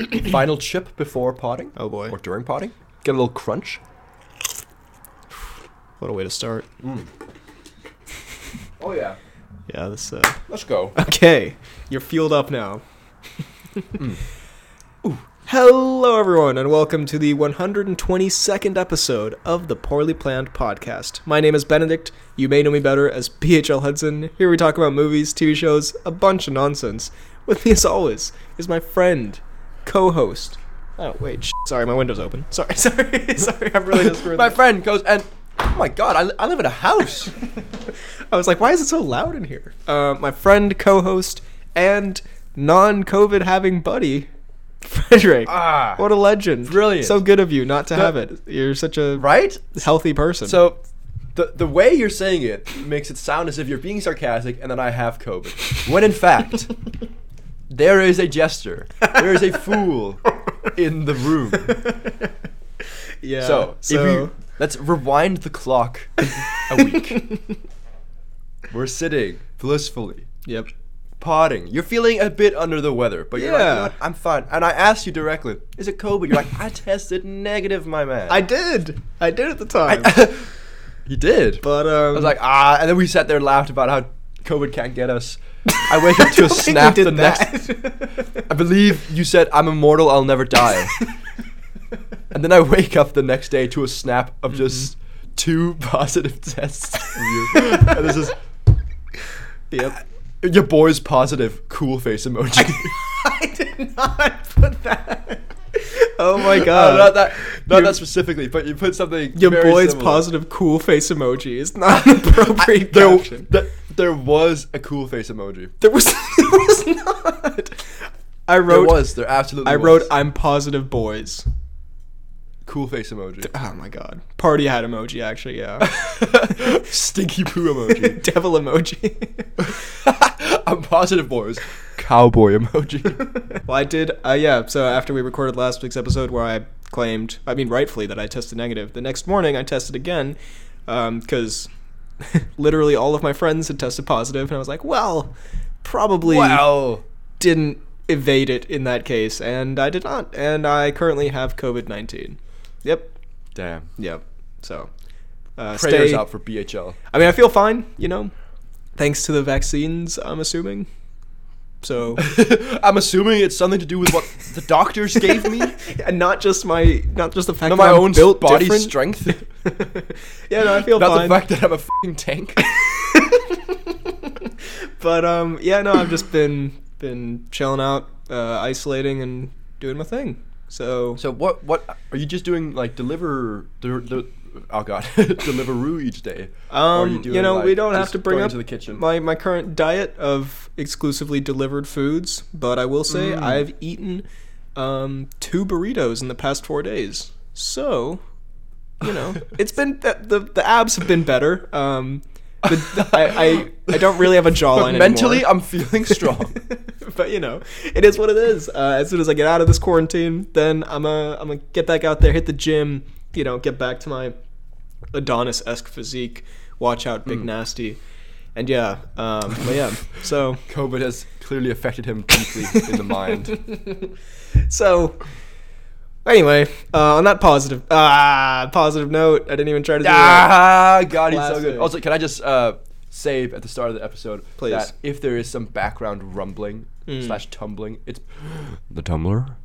final chip before potting Oh boy, or during potting. Get a little crunch. what a way to start. Oh yeah. Yeah, this. Uh... Let's go. Okay, you're fueled up now. Ooh. Hello, everyone, and welcome to the 122nd episode of the Poorly Planned Podcast. My name is Benedict. You may know me better as BHL Hudson. Here we talk about movies, TV shows, a bunch of nonsense. With me, as always, is my friend, co-host. Oh wait, sh- sorry, my window's open. Sorry, sorry, sorry. I'm really just My friend goes and oh my god, I, li- I live in a house. I was like, why is it so loud in here? Uh, my friend, co-host, and non-COVID having buddy, Frederick. ah, What a legend! Brilliant. So good of you not to The- have it. You're such a right? healthy person. So the the way you're saying it makes it sound as if you're being sarcastic and then I have COVID. When in fact, there is a jester. There is a fool in the room. yeah. So, if you let's rewind the clock a week. We're sitting blissfully, yep. potting. You're feeling a bit under the weather, but you're like, you Yeah. what? I'm fine. And I asked you directly, is it COVID? You're like, I tested negative, my man. I did. I did at the time. you did. but um, I was like, ah, and then we sat there and laughed about how COVID can't get us. I wake up to a don't think we snap the next. I believe you said, I'm immortal, I'll never die. and then I wake up the next day to a snap of just two positive tests. and this is yep. your boy's positive cool face emoji. I did not put that. Oh my Uh, god. not that, not Your- that specifically, but you put something. Your boy's similar. positive cool face emoji is not an appropriate There, caption. th- there was a cool face emoji. There was, there was not. I wrote. There was. There absolutely I was. wrote. I'm positive, boys. cool face emoji. Oh my god. Party hat emoji. Actually, yeah. Stinky poo emoji. Devil emoji. I'm positive, boys. Cowboy emoji. well, I did. Uh, yeah. So after we recorded last week's episode, where I claimed, I mean, rightfully, that I tested negative. The next morning, I tested again, because literally all of my friends had tested positive, and I was like, well, probably wow. didn't evade it in that case, and I did not, and I currently have COVID nineteen. Yep. Damn. Yep. So. Uh, Prayers stay, out for BHL. I mean, I feel fine, you know, thanks to the vaccines, I'm assuming. So, I'm assuming it's something to do with what the doctors gave me. and not just my, not just the fact Not that my I'm own built body different. strength. yeah, no, I feel Not fine. the fact that I'm a fucking tank. but um, yeah, no, I've just been been chilling out, uh, isolating, and doing my thing. So, so what? What are you just doing? Like deliver the the. Oh god, Deliveroo each day. Um, you, doing, know, we don't have to bring up the kitchen. my my current diet of exclusively delivered foods, but I will say Mm. I've eaten um two burritos in the past four days. So, you know, it's been the the, the abs have been better. Um, the, the- I, I I don't really have a jawline mentally, anymore. I'm feeling strong. but you know, it is what it is. Uh, as soon as I get out of this quarantine, then I'm a I'm gonna get back out there, hit the gym, you know, get back to my Adonis esque physique. Watch out, big nasty, and yeah, um, but yeah. So COVID has clearly affected him deeply in the mind. so anyway, uh, on that positive ah positive note, I didn't even try to do that. Ah, God, he's so good. Classic. Also, can I just uh, save at the start of the episode Please. that if there is some background rumbling Mm. slash tumbling, it's the tumbler.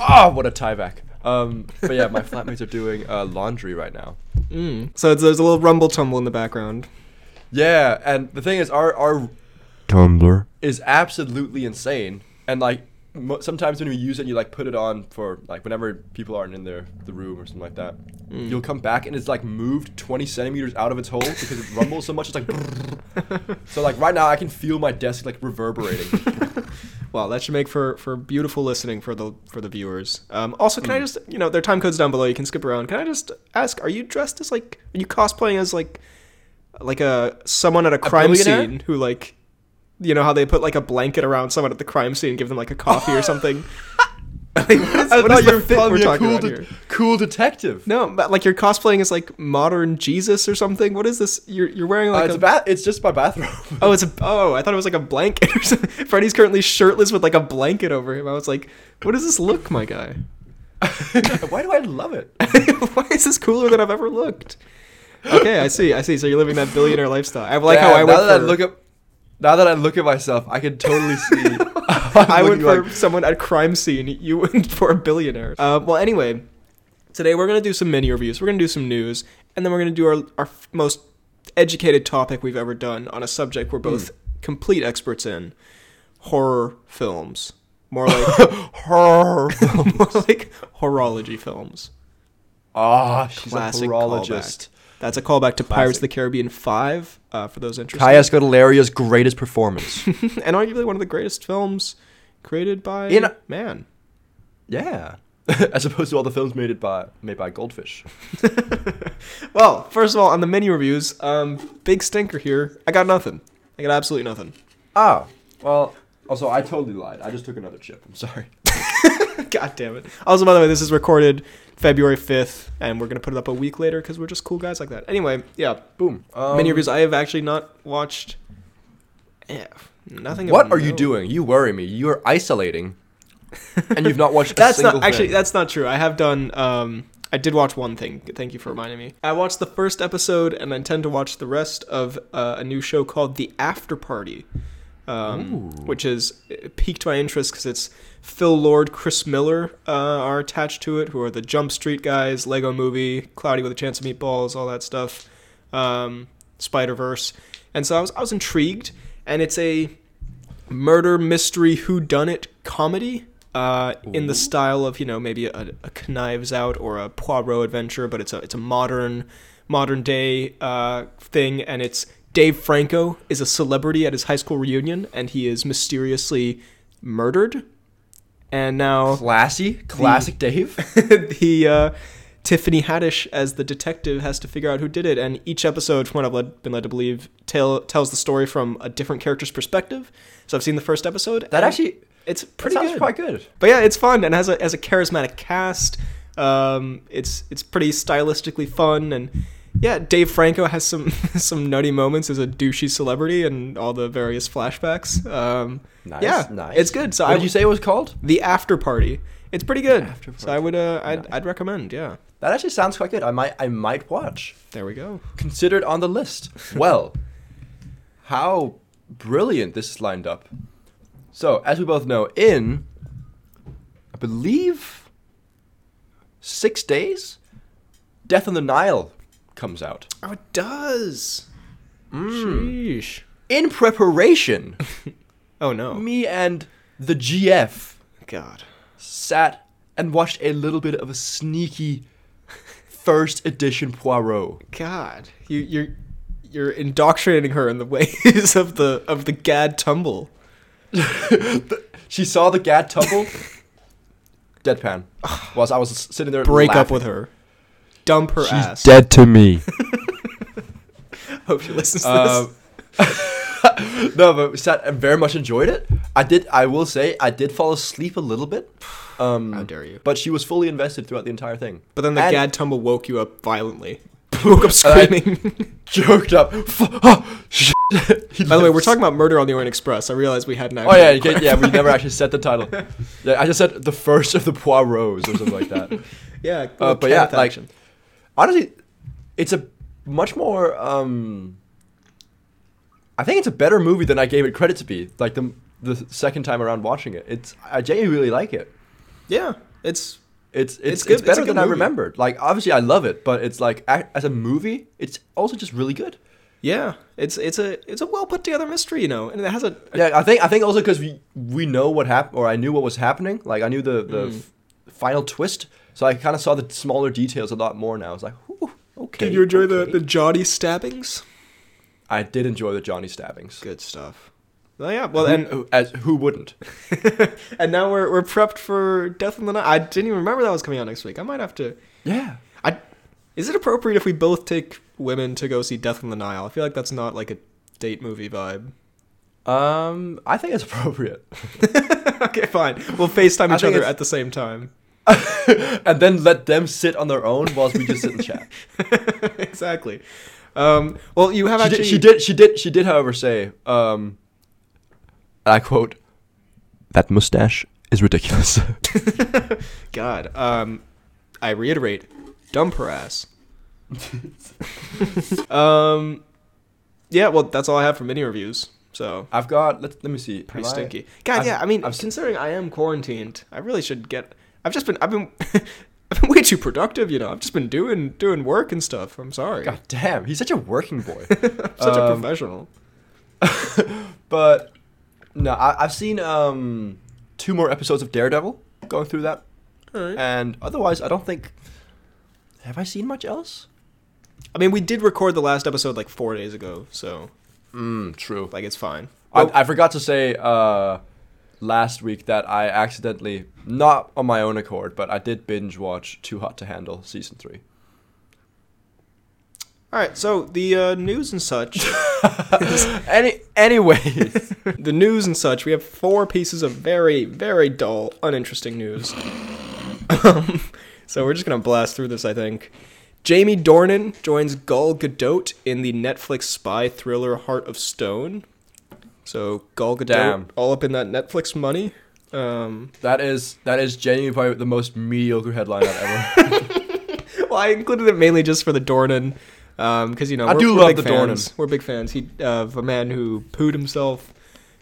Ah, what a tie back. Um, but yeah, my flatmates are doing uh, laundry right now. Mm. So it's, there's a little rumble tumble in the background. Yeah, and the thing is, our our tumbler is absolutely insane, and like mo- sometimes when we use it, and you like put it on for like whenever people aren't in their the room or something like that. Mm. You'll come back and it's like moved 20 centimeters out of its hole because it rumbles so much. It's like so like right now I can feel my desk like reverberating. Well, that should make for, for beautiful listening for the for the viewers. Um, also, can I just you know their time codes down below? You can skip around. Can I just ask? Are you dressed as like? Are you cosplaying as like like a someone at a crime billionaire? scene who like you know how they put like a blanket around someone at the crime scene, and give them like a coffee or something? Like, what is, I what is the fit we're talking cool, about de- here? cool detective. No, but like you're cosplaying as like modern Jesus or something. What is this? You're you're wearing Uh, like it's a, a ba- It's just my bathrobe. oh, it's a oh, I thought it was like a blanket or something. Freddy's currently shirtless with like a blanket over him. I was like, what does this look, my guy? Why do I love it? Why is this cooler than I've ever looked? Okay, I see, I see. So you're living that billionaire lifestyle. I like how I went that for, I look at now that I look at myself, I can totally see. I went for like- someone at a crime scene. You went for a billionaire. Uh, well, anyway, today we're gonna do some mini reviews. We're gonna do some news, and then we're gonna do our our most educated topic we've ever done on a subject we're both complete experts in: horror films. More like horror. more like horology films. Ah, she's Classic a horologist. That's a callback to Pirates of the Caribbean Five. Uh, for those interested, Kaya Scodelario's greatest performance. and arguably one of the greatest films created by In- man. yeah. As opposed to all the films made it by made by Goldfish. Well, first of all, on the mini reviews, um, big stinker here. I got nothing. I got absolutely nothing. Oh. well. Also, I totally lied. I just took another chip. I'm sorry. God damn it. Also, by the way, this is recorded February 5th, and we're going to put it up a week later because we're just cool guys like that. Anyway, yeah. Boom. Um, mini reviews. I have actually not watched. Yeah, nothing. What are you doing? You worry me. You are isolating, and you've not watched. A That's not actually. thing. That's not true. I have done. Um, I did watch one thing. Thank you for reminding me. I watched the first episode, and I intend to watch the rest of uh, a new show called The After Party, um, which is piqued my interest because it's Phil Lord, Chris Miller uh, are attached to it, who are the Jump Street guys, Lego Movie, Cloudy with a Chance of Meatballs, all that stuff, um, Spider Verse, and so I was I was intrigued, and it's a murder mystery whodunit comedy uh, in the style of you know maybe a, a Knives Out or a Poirot adventure, but it's a it's a modern modern day uh, thing, and it's Dave Franco is a celebrity at his high school reunion, and he is mysteriously murdered, and now classy, classic Dave. the uh, Tiffany Haddish as the detective has to figure out who did it, and each episode, from what I've led, been led to believe, tell, tells the story from a different character's perspective. So I've seen the first episode. That actually it's pretty pretty good. quite good. But yeah, it's fun and has a has a charismatic cast. Um, it's it's pretty stylistically fun and yeah, Dave Franco has some some nutty moments as a douchey celebrity and all the various flashbacks. Um, Nice, yeah, nice. it's good. So what I did you say it was called? the after party. It's pretty good. After So I would uh, I'd, Nice. I'd recommend. Yeah, That actually sounds quite good. I might I might watch. there we go. Considered on the list. Well, how brilliant this is lined up. So, as we both know, in I believe six days, Death on the Nile comes out. Oh, it does. Mm. Sheesh. In preparation, Oh no. me and the GF God. sat and watched a little bit of a sneaky first edition Poirot. God. You you're you're indoctrinating her in the ways of the of the Gad tumble. She saw the Gad tumble. Deadpan. Whilst I was sitting there. Break up with her. Dump her ass. dead to me. Hope she listens to um, this. no, but we sat and very much enjoyed it. I did. I will say I did fall asleep a little bit. Um, How dare you. But she was fully invested throughout the entire thing. But then the and- Gad tumble woke you up violently. You woke up screaming. Joked up. F- oh, By the way, we're talking about Murder on the Orient Express. I realized we hadn't Oh actually. yeah, you can't- yeah. We never actually said the title. Yeah, I just said the first of the Poirots or something like that. yeah. Uh, but yeah, Kenneth like- action. Honestly, it's a much more. um I think it's a better movie than I gave it credit to be. Like the the second time around watching it, it's I genuinely really like it. yeah, it's It's it's It's it's, good- it's better than I movie. remembered. Like obviously I love it, but it's like as a movie, it's also just really good. yeah, it's it's a it's a well put together mystery, you know, and it has a, a Yeah, I think I think also because we we know what happened, or I knew what was happening. Like I knew the the Mm. f- final twist, so I kind of saw the smaller details a lot more now. I was like, okay. Did you enjoy the okay." the Johnny stabbings? I did enjoy the Johnny stabbings. Good stuff. Well, yeah. Well, and who- as who wouldn't? and now we're we're prepped for Death in the Night. I didn't even remember that was coming out next week. I might have to. Yeah. I is it appropriate if we both take women to go see Death in the Nile? I feel like that's not like a date movie vibe. Um, I think it's appropriate. okay, fine. We'll FaceTime each other at the same time. and then let them sit on their own whilst we just sit and chat. exactly. Um, well, you have She actually. did, she did. She did. She did. However, say, um, I quote, "That mustache is ridiculous." God. Um, I reiterate, dump her ass. um, yeah. Well, that's all I have for mini reviews. So I've got. Let, let me see. pretty Have I- stinky. God, I've- yeah. I mean, I've- considering I am quarantined, I really should get. I've just been. I've been. I've been way too productive. You know. I've just been doing doing work and stuff. I'm sorry. God damn, he's such a working boy. Such a Um, professional. but no, I, I've seen um two more episodes of Daredevil. Going through that, right. and otherwise, I don't think. Have I seen much else? I mean, we did record the last episode like four days ago, so Mm, true. like it's fine. I, I forgot to say uh, last week that I accidentally, not on my own accord, but I did binge watch Too Hot to Handle season three. All right, so the uh, news and such. Any, anyways, the news and such. We have four pieces of very, very dull, uninteresting news. um, so we're just gonna blast through this. I think. Jamie Dornan joins Gal Gadot in the Netflix spy thriller Heart of Stone. So Gal Gadot, Damn. all up in that Netflix money. Um, that is that is genuinely probably the most mediocre headline I've ever. well, I included it mainly just for the Dornan, because you know I we're, do love big the fans. Dornan. We're big fans. He uh, of a man who pooed himself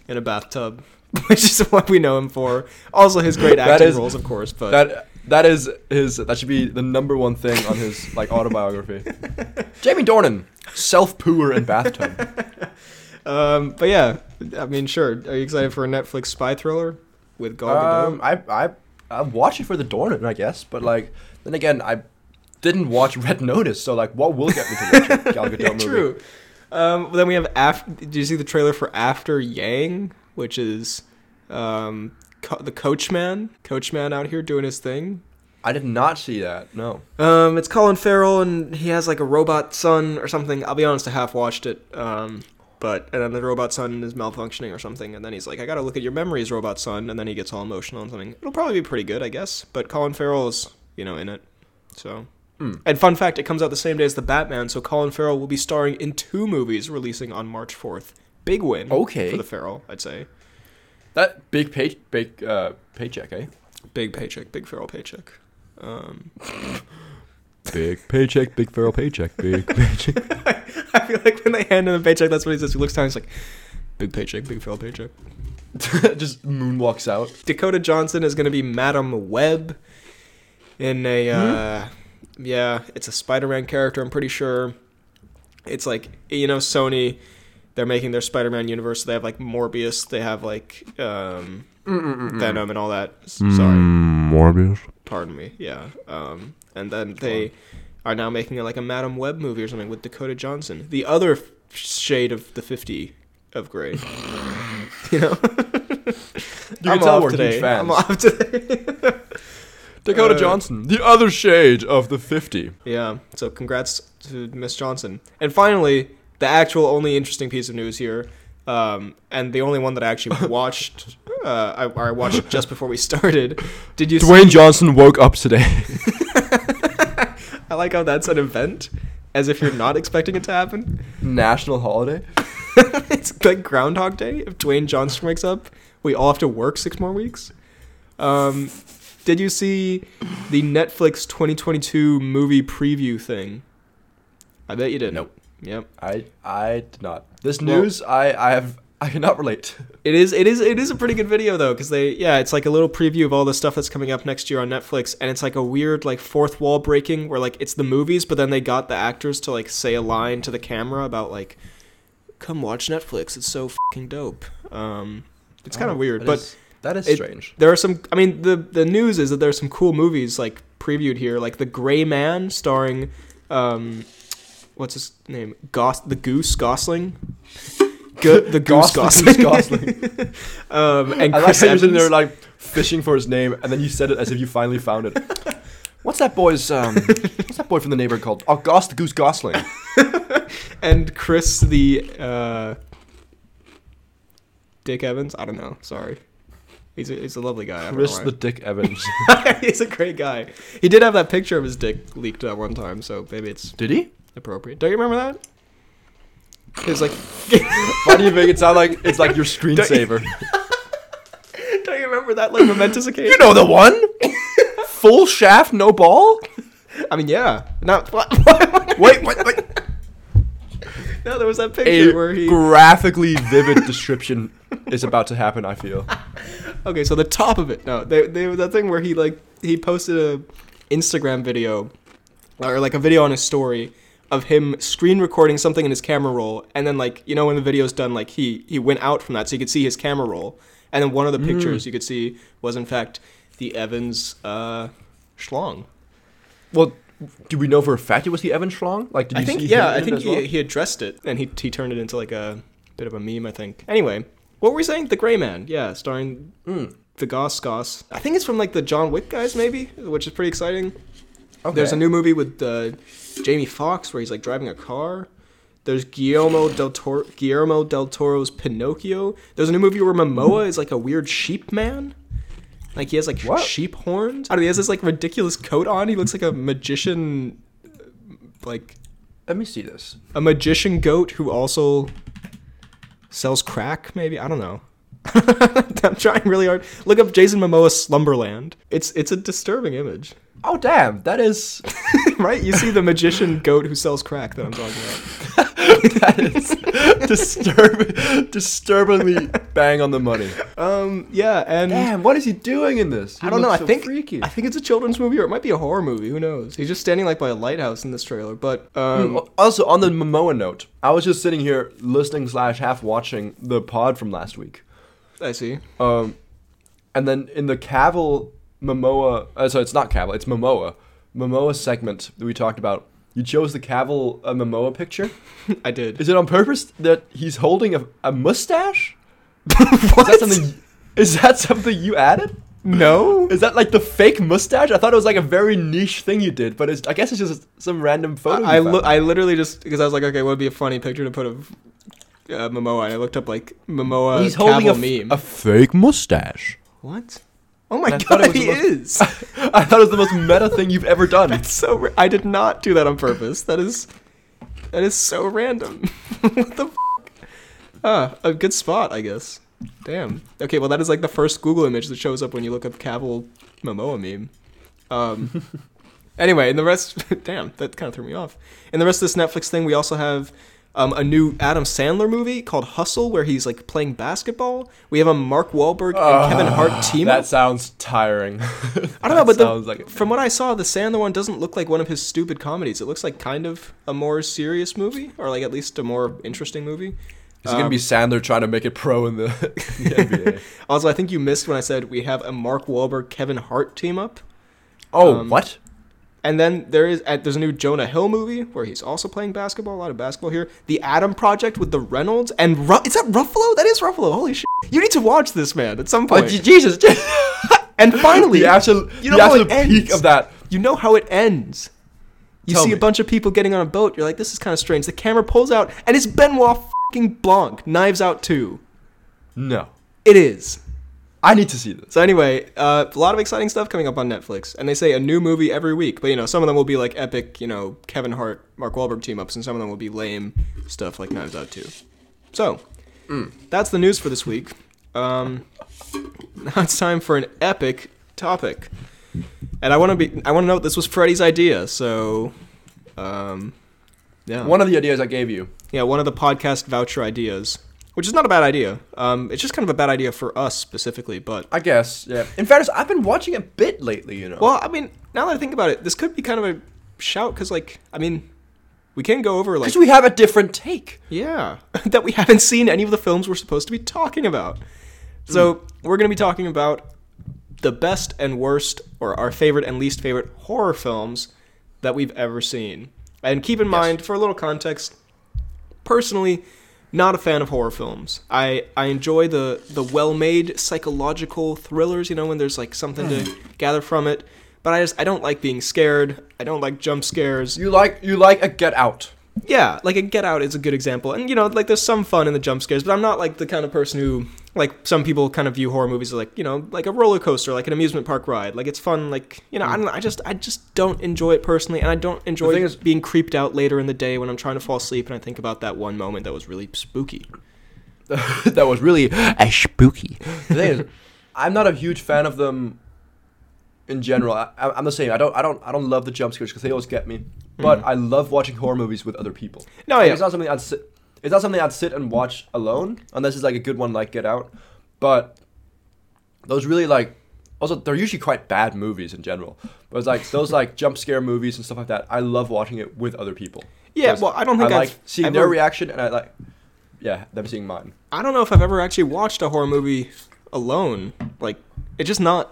in a bathtub, which is what we know him for. Also, his great acting is- roles, of course. But that that is his. That should be the number one thing on his like autobiography. Jamie Dornan, self pooer in bathtub. um, but yeah, I mean, sure. Are you excited for a Netflix spy thriller with Gal Um, Gadot? I I I watch it for the Dornan, I guess, but like then again, I didn't watch Red Notice, so like, what will get me to watch a Gal Gadot yeah, movie? true. Um, then we have after. Did you see the trailer for After Yang, which is um, co- the Coachman? Coachman out here doing his thing. I did not see that. No. Um, it's Colin Farrell, and he has like a robot son or something. I'll be honest, I half watched it. Um, but and then the robot son is malfunctioning or something, and then he's like, "I gotta look at your memories, robot son," and then he gets all emotional and something. It'll probably be pretty good, I guess. But Colin Farrell is, you know, in it. So, Hmm. and fun fact, it comes out the same day as the Batman, so Colin Farrell will be starring in two movies releasing on March fourth. Big win. Okay. For the Farrell, I'd say. That big pay big uh paycheck, eh? Big paycheck, big Farrell paycheck. Um, Big paycheck, big feral paycheck, big paycheck. I feel like when they hand him the paycheck, that's what he says. He looks down, he's like, "Big paycheck, big Farrell paycheck." Just moonwalks out. Dakota Johnson is going to be Madame Web in a uh, yeah, it's a Spider-Man character. I'm pretty sure. It's like you know Sony, they're making their Spider-Man universe. So they have like Morbius, they have like um, Venom and all that. S- Sorry, Morbius. Pardon me. Yeah, um, and then they are now making like a Madame Web movie or something with Dakota Johnson, the other f- shade of the fifty of gray. you know, You can tell we're huge today. fans. I'm off today. Dakota Uh, Johnson, the other shade of the fifty. Yeah. So congrats to Miss Johnson. And finally, the actual only interesting piece of news here, um, and the only one that I actually watched, uh, I, or I watched just before we started. Did you? Dwayne Johnson woke up today. I like how that's an event, as if you're not expecting it to happen. National holiday. it's like Groundhog Day. If Dwayne Johnson wakes up, we all have to work six more weeks. Um, did you see the Netflix 2022 movie preview thing? I bet you didn't. Nope. Yep. I I did not. This Well- news I I have I cannot relate. It is it is it is a pretty good video though because they yeah it's like a little preview of all the stuff that's coming up next year on Netflix and it's like a weird like fourth wall breaking where like it's the movies but then they got the actors to like say a line to the camera about like come watch Netflix it's so fucking dope um it's kind of Oh, weird but is- that is it- strange. there are some I mean the the news is that there's some cool movies like previewed here like The Gray Man starring um what's his name Gos the Goose Gosling Good the Goose Gosling, Gosling, Gosling. um and I Chris how you're there like fishing for his name, and then you said it as if you finally found it. What's that boy's um? what's that boy from the neighborhood called? Oh, Goss the Goose Gosling. and Chris the uh Dick Evans. I don't know. Sorry. He's a, he's a lovely guy. I Chris the Dick Evans. he's a great guy. He did have that picture of his dick leaked at one time, so maybe it's Did he? Appropriate. Don't you remember that? It was like, Why do you make it sound like it's like your screensaver? don't you remember that like momentous occasion? you know the one. Full shaft, no ball. I mean, yeah. Not what? Wait, wait, wait. no, there was that picture A where he. graphically vivid description is about to happen. I feel. Okay, so the top of it. No, they they that thing where he like he posted a Instagram video or like a video on his story of him screen recording something in his camera roll and then like you know when the video's done like he he went out from that so you could see his camera roll and then one of the pictures you could see was in fact the Evans uh schlong. Well, do we know for a fact it was the Evans Schlong? Like, did you I think yeah, I think he, well? he addressed it and he he turned it into like a bit of a meme, I think. Anyway, what were we saying? The Gray Man, yeah, starring Mm. the Goss Goss. I think it's from like the John Wick guys, maybe, which is pretty exciting. Okay. There's a new movie with uh, Jamie Foxx where he's like driving a car. There's Guillermo del Toro, Guillermo del Toro's Pinocchio. There's a new movie where Momoa is like a weird sheep man. Like he has like What? sheep horns. I don't know, he has this like ridiculous coat on. He looks like a magician, like Let me see this. a magician goat who also sells crack. Maybe I don't know. I'm trying really hard. Look up Jason Momoa Slumberland. It's it's a disturbing image, Oh damn, that is right? You see the magician goat who sells crack that I'm talking about. that is disturbing, disturbingly bang on the money. Um, yeah, and Damn, what is he doing in this? He I don't know. I so think freaky. I think it's a children's movie or it might be a horror movie. Who knows? He's just standing like by a lighthouse in this trailer. But um, Mm, also, on the Momoa note, I was just sitting here listening slash half watching the pod from last week. I see. Um, and then in the Cavill Momoa, uh, so it's not Cavill, it's Momoa. Momoa segment that we talked about. You chose the Cavill uh, Momoa picture. I did. Is it on purpose that he's holding a, a mustache? what? Is that something? Is that something you added? No. Is that like the fake mustache? I thought it was like a very niche thing you did, but it's, I guess it's just some random photo. I lo- I literally just because I was like, okay, what would be a funny picture to put of uh, Momoa? And I looked up like Momoa. he's holding a, Cavill f- meme. a fake mustache. what? Oh my god, he most- is. I thought it was the most meta thing you've ever done. That's so. Ra- I did not do that on purpose. That is. That is so random. what the? F- ah, a good spot, I guess. Damn. Okay, well that is like the first Google image that shows up when you look up Cavill Momoa meme. Um. anyway, in the rest, damn, that kind of threw me off. In the rest of this Netflix thing, we also have um, a new Adam Sandler movie called Hustle, where he's like playing basketball. We have a Mark Wahlberg and Kevin Hart team. That sounds tiring. I don't know, but the, like from what I saw, the Sandler one doesn't look like one of his stupid comedies. It looks like kind of a more serious movie, or like at least a more interesting movie. Is it gonna be Um, Sandler trying to make it pro in the, in the NBA? Also, I think you missed when I said we have a Mark Wahlberg Kevin Hart team up, Oh, Um, what? And then there is there's a new Jonah Hill movie where he's also playing basketball. A lot of basketball here. The Adam Project with the Reynolds and Ru- is that Ruffalo? That is Ruffalo. Holy shit! You need to watch this man at some Oh, point. Je- Jesus! and finally, the absolute, you know the how absolute it peak ends? of that. You know how it ends. You Tell see me. a bunch of people getting on a boat. You're like, this is kind of strange. The camera pulls out, and it's Benoit fucking Blanc. Knives Out 2. No, It is. I need to see this. So anyway, uh, a lot of exciting stuff coming up on Netflix, and they say a new movie every week. But you know, some of them will be like epic, you know, Kevin Hart, Mark Wahlberg team ups, and some of them will be lame stuff like Knives Out 2. So that's the news for this week. Um, now it's time for an epic topic, and I want to be I want to note this was Freddy's idea. So, um, yeah, One of the ideas I gave you. yeah, one of the podcast voucher ideas, which is not a bad idea. Um, it's just kind of a bad idea for us specifically, but I guess, yeah. In fairness, I've been watching a bit lately, you know. well, I mean, now that I think about it, this could be kind of a shout because, like, I mean, we can go over like Because we have a different take. yeah that we haven't seen any of the films we're supposed to be talking about. So we're going to be talking about the best and worst, or our favorite and least favorite horror films that we've ever seen. And keep in mind, for a little context, personally, not a fan of horror films. I, I enjoy the, the well made psychological thrillers, you know, when there's like something to hmm. gather from it. But I just I don't like being scared. I don't like jump scares. You like you like a Get Out. Yeah, like a Get Out is a good example. And you know, like there's some fun in the jump scares, but I'm not like the kind of person who like some people kind of view horror movies as like you know like a roller coaster, like an amusement park ride. Like it's fun, like you know I don't know, I just I just don't enjoy it personally, and I don't enjoy is- being creeped out later in the day when I'm trying to fall asleep and I think about that one moment that was really spooky. that was really uh, spooky. The thing is, I'm not a huge fan of them in general. I, I'm the same. I don't, I don't, I don't love the jump scares because they always get me. But mm-hmm. I love watching horror movies with other people. No, Like, yeah. it's not something I'd sit. It's not something I'd sit and watch alone, unless it's like a good one like Get Out. But those really like, also they're usually quite bad movies in general. But it's like those like jump scare movies and stuff like that. I love watching it with other people. Yeah, well, I don't think I I've like seeing ever- their reaction, and I like, yeah, them seeing mine. I don't know if I've ever actually watched a horror movie alone. Like it's just not.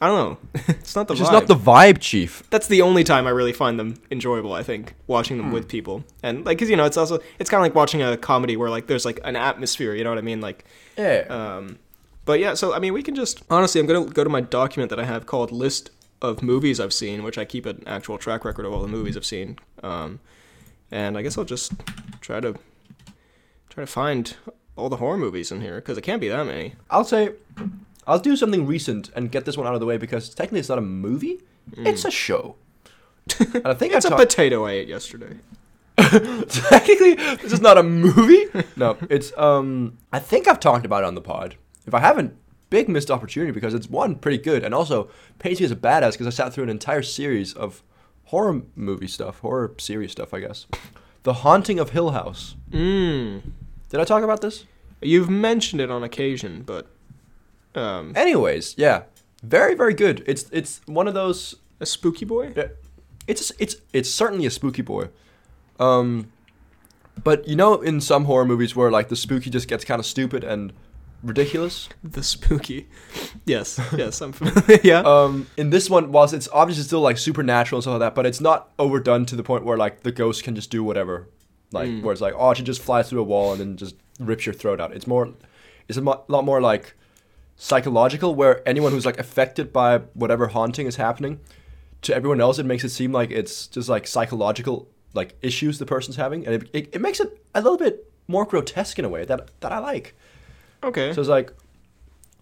I don't know. it's not the It's vibe. just not the vibe, Chief. that's the only time I really find them enjoyable. I think watching them with people, and like, cause you know, it's also it's kind of like watching a comedy where like there's like an atmosphere. You know what I mean? Like, Yeah. um, but yeah. So I mean, we can just honestly, I'm gonna go to my document that I have called list of movies I've seen, which I keep an actual track record of all the movies I've seen. Um, and I guess I'll just try to try to find all the horror movies in here because it can't be that many. I'll say, I'll do something recent and get this one out of the way because technically it's not a movie; it's a show. and I think It's I a talked. potato I ate yesterday. technically, this is not a movie. no, it's um. I think I've talked about it on the pod. If I haven't, big missed opportunity because it's one pretty good and also me as a badass because I sat through an entire series of horror movie stuff, horror series stuff, I guess. The Haunting of Hill House. Mm. Did I talk about this? You've mentioned it on occasion, but um, Anyways, yeah, very very good. It's it's one of those a spooky boy. Yeah, it's it's it's certainly a spooky boy. Um, but you know, in some horror movies where like the spooky just gets kind of stupid and ridiculous. The spooky. Yes, yes, I'm familiar. yeah. Um, in this one, whilst it's obviously still like supernatural and stuff like that, but it's not overdone to the point where like the ghost can just do whatever. Like Mm. where it's like, oh, she just flies through a wall and then just rips your throat out. It's more, it's a mo- lot more like psychological, where anyone who's like affected by whatever haunting is happening, to everyone else, it makes it seem like it's just like psychological like issues the person's having, and it, it, it makes it a little bit more grotesque in a way that that I like. okay. So it's like,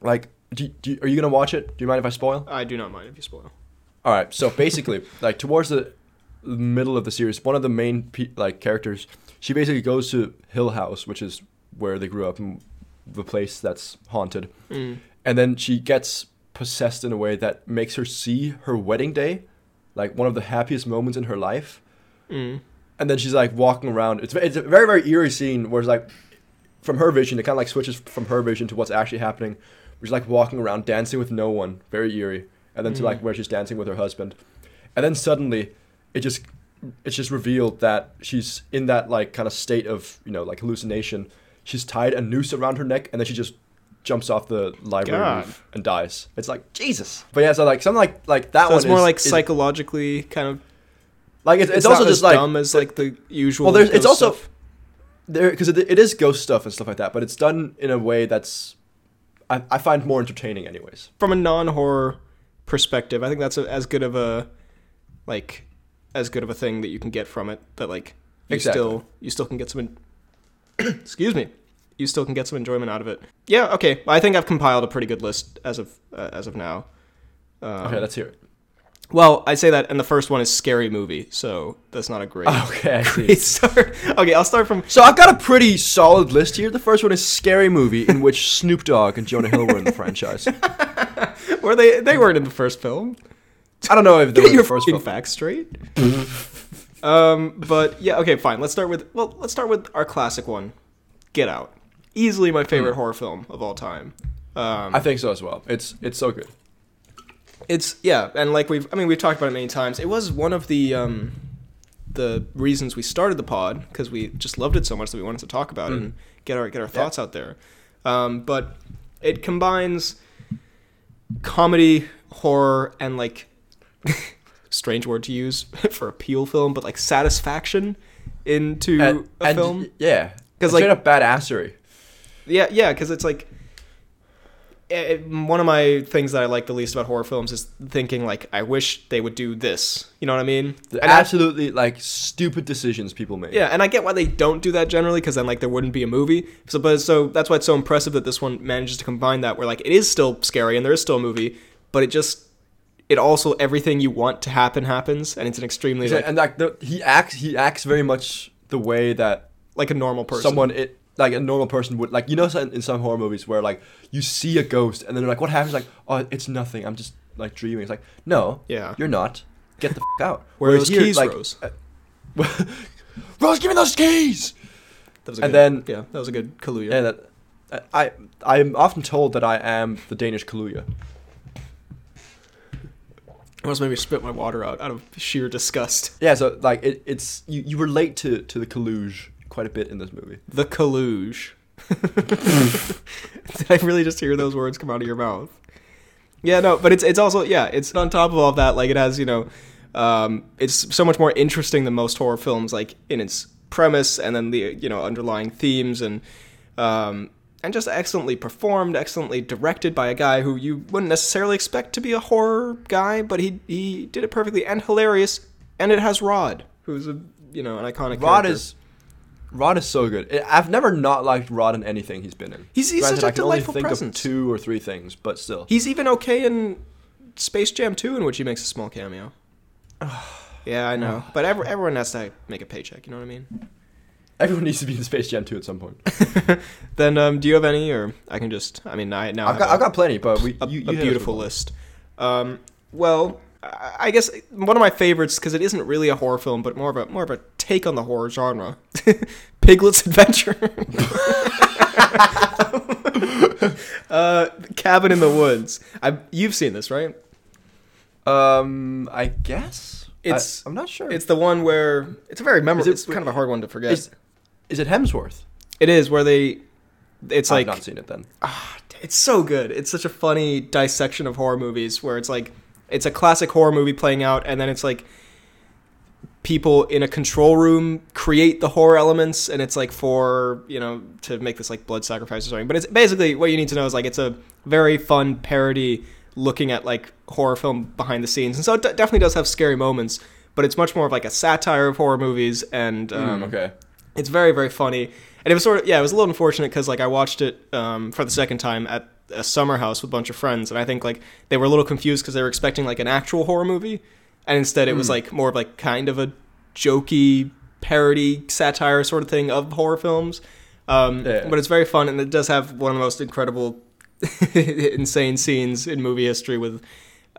like, do, do, are you gonna watch it? Do you mind if I spoil? I do not mind if you spoil. All right. So basically, like towards the middle of the series, one of the main pe- like characters, she basically goes to Hill House, which is where they grew up, and the place that's haunted. Mm. And then she gets possessed in a way that makes her see her wedding day, like one of the happiest moments in her life. Mm. And then she's like walking around. It's it's a very very eerie scene where it's like, from her vision, it kind of like switches from her vision to what's actually happening. She's like walking around dancing with no one, very eerie, and then to like Mhm. where she's dancing with her husband, and then suddenly, it just it's just revealed that she's in that like kind of state of you know like hallucination. She's tied a noose around her neck, and then she just jumps off the library God. roof and dies. It's like Jesus. But yeah, so like something like like that so one it's more is- like is- psychologically kind of. like it's, it's, not also as just like dumb as like the usual. well, there's it's also stuff. there because it, it is ghost stuff and stuff like that, but it's done in a way that's I, I find more entertaining, anyways. from a non-horror perspective. I think that's a, as good of a like as good of a thing that you can get from it. That like you Exactly. still you still can get some. Excuse me. You still can get some enjoyment out of it. Yeah. Okay. I think I've compiled a pretty good list as of uh, as of now. Um, Okay, let's hear it. well, I say that, and the first one is scary movie, so that's not a great. Okay, I see. start. Okay, I'll start from. So I've got a pretty solid list here. The first one is Scary Movie, in which Snoop Dogg and Jonah Hill were in the franchise. Were they? They weren't in the first film. I don't know if they were Get in your the first film. facts straight. um, but yeah, okay, fine. Let's start with well, let's start with our classic one, Get Out. Easily my favorite horror film of all time. Um, Hmm. I think so as well. It's it's so good. it's yeah, and like we've I mean we've talked about it many times. It was one of the um, the reasons we started the pod because we just loved it so much that we wanted to talk about it and get our get our thoughts out there. Um, but it combines comedy, horror, and like strange word to use for a Peele film, but like satisfaction into And, a and film. Yeah, 'Cause, because like- up badassery. Yeah, yeah, because it's like eh, one of my things that I like the least about horror films is thinking like I wish they would do this. You know what I mean? The And I- absolutely like stupid decisions people make. yeah, and I get why they don't do that generally because then like there wouldn't be a movie. So, but so that's why it's so impressive that this one manages to combine that where like it is still scary and there is still a movie, but it just it also everything you want to happen happens, and it's an extremely like, and like the, he acts, he acts very much the way that like a normal person. someone it like a normal person would like you know in some horror movies where like you see a ghost and then they're like what happens like oh it's nothing i'm just like dreaming it's like no Yeah. you're not get the f- out Where Whereas those keys, like, Rose? uh, Rose give me those keys That was a and good, then- yeah, that was a good Kaluuya. yeah that I I'm often told that I am the Danish Kaluuya. Almost made me spit my water out out of sheer disgust. Yeah, so like it, it's you, you relate to to the Kaluge quite a bit in this movie. The Kaluge. Did I really just hear those words come out of your mouth? Yeah, no, but it's it's also yeah, it's on top of all of that, like it has, you know, um, it's so much more interesting than most horror films, like in its premise and then the you know underlying themes and um, and just excellently performed, excellently directed by a guy who you wouldn't necessarily expect to be a horror guy, but he he did it perfectly and hilarious. And it has Rod, who's a you know an iconic. Rod character. is Rod is so good. I've never not liked Rod in anything he's been in. He's- he's Granted, such a I can only delightful think presence. of two or three things, but still. He's even okay in Space Jam 2, in which he makes a small cameo. yeah, I know. But every, everyone has to make a paycheck, you know what I mean? Everyone needs to be in Space Jam 2 at some point. Then, um, do you have any, or I can just, I mean, I now I've got I've got plenty, but we a, you, you us beautiful list. Um, well, I I guess one of my favorites, because it isn't really a horror film, but more of a more of a take on the horror genre. Piglet's Adventure. uh, Cabin in the Woods. I, you've seen this, right? Um, I guess It's- I, am not sure. It's the one where it's a very memorable. it- it's kind of a hard one to forget. is is it Hemsworth? it is where they. It's like I've not seen it then. Ah, it's so good. It's such a funny dissection of horror movies where it's like it's a classic horror movie playing out, and then it's like people in a control room create the horror elements, and it's like for you know to make this like blood sacrifice or something. But it's basically what you need to know is like it's a very fun parody looking at like horror film behind the scenes, and so it d- definitely does have scary moments. But it's much more of like a satire of horror movies, and um, Mm, okay. It's very very funny and it was sort of yeah it was a little unfortunate because like i watched it um, for the second time at a summer house with a bunch of friends and i think like they were a little confused because they were expecting like an actual horror movie and instead it was Hmm. like more of like kind of a jokey parody satire sort of thing of horror films um, Yeah. but it's very fun and it does have one of the most incredible insane scenes in movie history with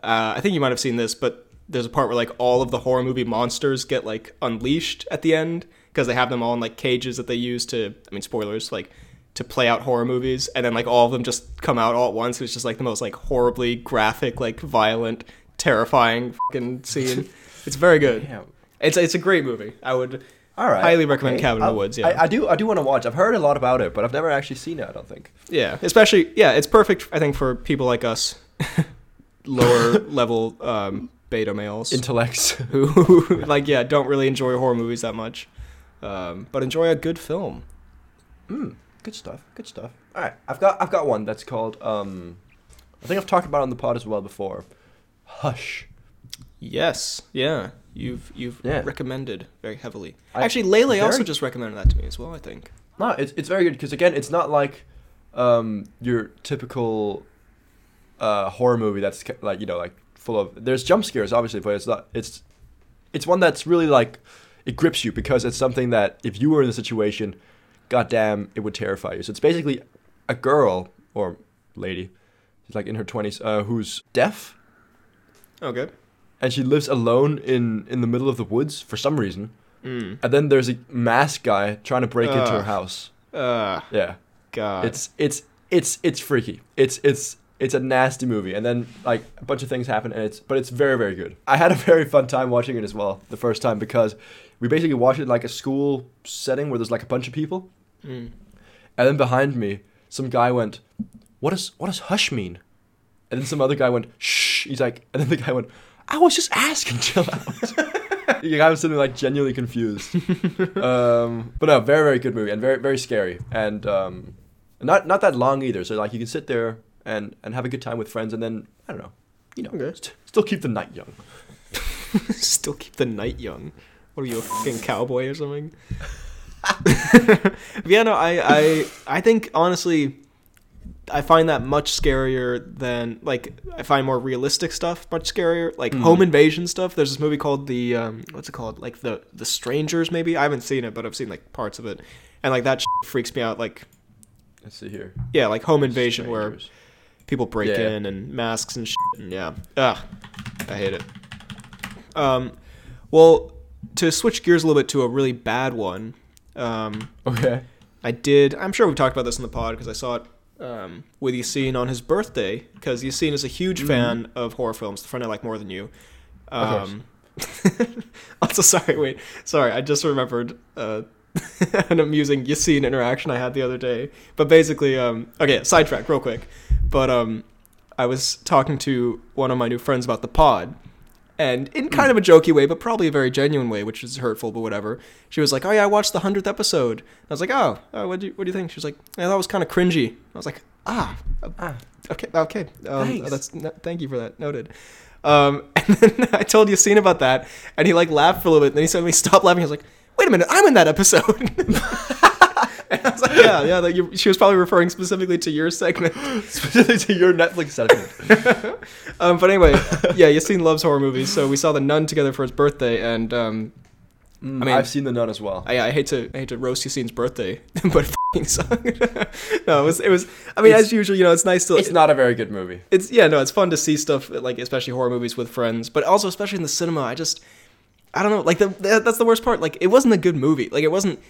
uh, i think you might have seen this but there's a part where like all of the horror movie monsters get like unleashed at the end because they have them all in like cages that they use to i mean spoilers like to play out horror movies and then like all of them just come out all at once it's just like the most like horribly graphic like violent terrifying fucking scene it's very good Damn. it's it's a great movie i would All right. Highly recommend Cabin in the Woods, yeah. I, I do. I do want to watch. I've heard a lot about it, but I've never actually seen it. I don't think. Yeah, especially yeah, it's perfect. I think for people like us, lower level um, beta males Intellects. who like yeah don't really enjoy horror movies that much, um, but enjoy a good film. Mm, good stuff. Good stuff. All right. I've got. I've got one that's called. Um, I think I've talked about it on the pod as well before. Hush. Yes, yeah, you've you've Yeah. recommended very heavily. I- Actually, Lele very- also just recommended that to me as well. I think. No, it's it's very good because again, it's not like um, your typical uh, horror movie that's like you know like full of there's jump scares obviously, but it's not it's it's one that's really like it grips you because it's something that if you were in the situation, goddamn, it would terrify you. So it's basically a girl or lady, she's like in her twenties, uh, who's deaf Okay. and she lives alone in in the middle of the woods for some reason. Mm. And then there's a masked guy trying to break into her house. Uh, Yeah. God. It's it's it's it's freaky. It's it's it's a nasty movie, and then like a bunch of things happen, and it's but it's very very good. I had a very fun time watching it as well the first time because we basically watched it like a school setting where there's like a bunch of people, Mm. and then behind me some guy went, "What does what does hush mean?" And then some other guy went, "Shh." He's like, and then the guy went, "I was just asking, chill out." the guy was sitting like genuinely confused. um, but no, very very good movie and very very scary and um, not not that long either. So like you can sit there and and have a good time with friends, and then I don't know, you know, Okay. st- still keep the night young. Still keep the night young. What are you, a fucking cowboy or something? yeah, no, I, I, I think honestly, I find that much scarier than like I find more realistic stuff much scarier. Like Mhm. home invasion stuff. There's this movie called the um, what's it called? Like the the Strangers maybe. I haven't seen it, but I've seen like parts of it, and like that freaks me out. Like Let's see here. yeah, like home invasion where people break Yeah. in and masks and shit. And yeah, ah, I hate it. Um, well, to switch gears a little bit to a really bad one, um, Okay. I did. I'm sure we've talked about this in the pod because I saw it um, with Yassine on his birthday. Because Yassine is a huge Mhm. fan of horror films, the friend I like more than you. Of Um, also, sorry, wait, sorry, I just remembered uh, an amusing Yassine interaction I had the other day. But basically, um, okay, sidetrack real quick. But um, I was talking to one of my new friends about the pod. And in kind of a jokey way, but probably a very genuine way, which is hurtful, but whatever. She was like, "Oh yeah, I watched the hundredth episode." I was like, "Oh, oh what do you what do you think?" She was like, "Yeah, that was kind of cringy." I was like, "Ah, Ah. okay, okay, um, Thanks. that's no, thank you for that. Noted." Um, and then I told Yassine about that, and he like laughed for a little bit. And then he suddenly stopped laughing. He was like, "Wait a minute, I'm in that episode." and I was like, "Yeah, yeah." Like you, she was probably referring specifically to your segment. Specifically to your Netflix segment. Um, but anyway, yeah, Yassine loves horror movies, so we saw The Nun together for his birthday, and um, I mean- I've seen the nun as well. I, I hate to I hate to roast Yassine's birthday, but it fucking sucked. no, it was it was. I mean, It's- as usual, you know, it's nice to. It's not a very good movie. It's yeah, no, it's fun to see stuff like especially horror movies with friends, but also especially in the cinema. I just I don't know, like the that- that's the worst part. Like it wasn't a good movie. Like it wasn't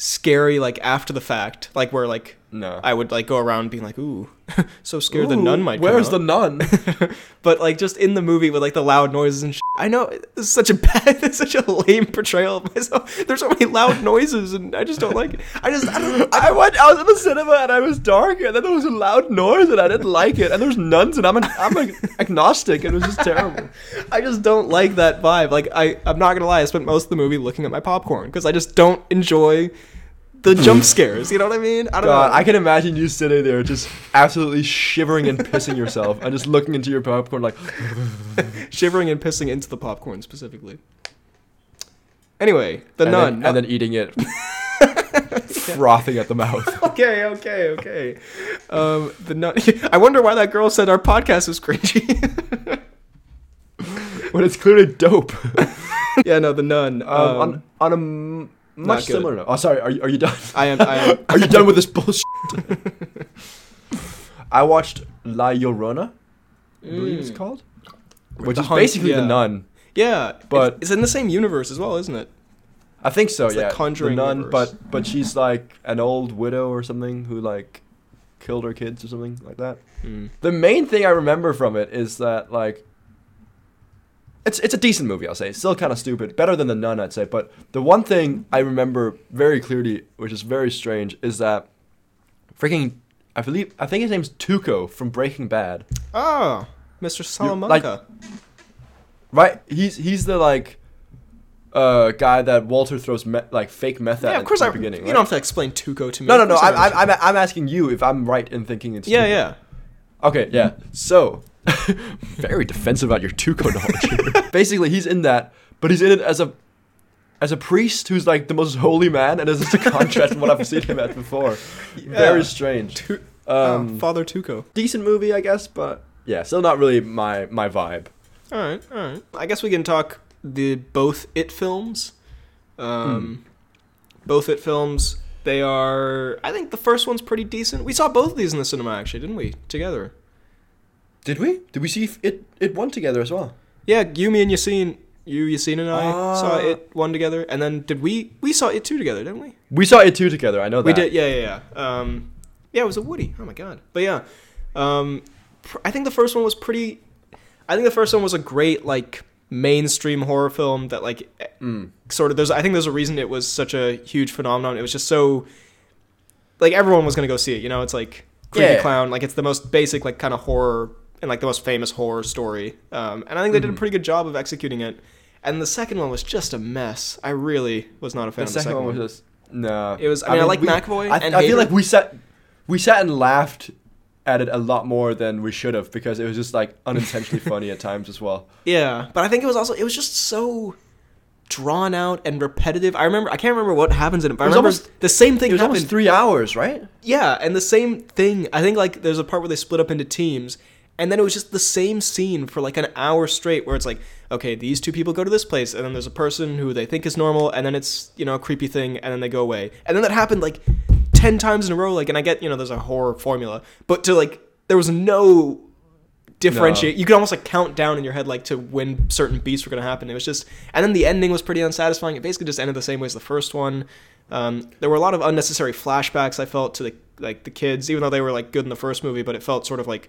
scary like after the fact, like where like No. I would like go around being like, ooh, so scared the nun might. come Where's the nun? but like just in the movie with like the loud noises and shit. I know it's such a bad, it's such a lame portrayal of myself. There's so many loud noises and I just don't like it. I just I don't. I went. I was in the cinema and I was dark, and then there was a loud noise, and I didn't like it. And there's nuns, and I'm an I'm an agnostic, and it was just terrible. I just don't like that vibe. Like I, I'm not gonna lie. I spent most of the movie looking at my popcorn because I just don't enjoy the jump scares. You know what I mean? I don't God, know. I can imagine you sitting there just absolutely shivering and pissing yourself, and just looking into your popcorn like, shivering and pissing into the popcorn specifically. Anyway, the and nun. then, and then eating it, frothing at the mouth. okay, okay, okay. Um, the nun. I wonder why that girl said our podcast was cringy. but it's clearly dope. yeah, no, the nun. Um, Um, on on a much good. similar. Oh, sorry. Are you, are you done? I am. I am. Are you done with this bullshit? I watched La Llorona. I believe it's Mm. called, which The is Hunt, basically yeah. the nun. Yeah, But- it's, it's in the same universe as well, isn't it? I think so. It's the yeah, Conjuring the nun, universe. but but she's like an old widow or something who like killed her kids or something like that. Mm. The main thing I remember from it is that like it's it's a decent movie, I'll say. It's still kind of stupid, better than the Nun, I'd say. But the one thing I remember very clearly, which is very strange, is that freaking I believe I think his name's Tuco from Breaking Bad. Oh, Mr. like- Salamanca. Right? He's he's the like uh guy that Walter throws me- like fake meth at yeah, of course. the I. beginning. You right? don't have to explain Tuco to me. No, no, no. I'm, I'm, I'm, I'm asking you if I'm right in thinking it's Yeah, Tuco. yeah. Okay, yeah. So, very defensive about your Tuco knowledge. Basically, he's in that, but he's in it as a as a priest who's like the most holy man, and it's just a contrast from what I've seen him at before. Very strange. Tu- Um, oh, Father Tuco. decent movie, I guess, but yeah, still not really my my vibe. All right, all right. I guess we can talk the both It films. Um, both It films. They are. I think the first one's pretty decent. We saw both of these in the cinema, actually, didn't we? Together. Did we? Did we see it it one together as well? Yeah, you, me, and Yassine. You, Yassine, and I saw Ah. It one together, and then did we? We saw It two together, didn't we? We saw it two together. I know that. We did. Yeah, yeah, yeah. Um, yeah, it was a Woody. Oh my god. But yeah, um, pr- I think the first one was pretty. I think the first one was a great like mainstream horror film that like Mm. sort of there's I think there's a reason it was such a huge phenomenon. It was just so like everyone was gonna go see it. You know, it's like creepy Yeah. clown. Like it's the most basic like kind of horror and like the most famous horror story. Um, and I think they did a Mhm. pretty good job of executing it. And the second one was just a mess. I really was not a fan The of the second one was just no. It was- I mean, I like McAvoy I, and I feel like we sat we sat and laughed at it a lot more than we should have because it was just like unintentionally funny at times as well. Yeah, but I think it was also it was just so drawn out and repetitive. I remember I can't remember what happens in it, but It was remember almost- the same thing It was happened. almost three hours, right? Yeah, and the same thing. I think like there's a part where they split up into teams, and then it was just the same scene for like an hour straight, where it's like, okay, these two people go to this place, and then there's a person who they think is normal, and then it's you know a creepy thing, and then they go away, and then that happened like ten times in a row. Like, and I get you know there's a horror formula, but to like there was no differentiate. You could almost like count down in your head like to when certain beats were going to happen. It was just, and then the ending was pretty unsatisfying. It basically just ended the same way as the first one. Um, there were a lot of unnecessary flashbacks. I felt to the like the kids, even though they were like good in the first movie, but it felt sort of like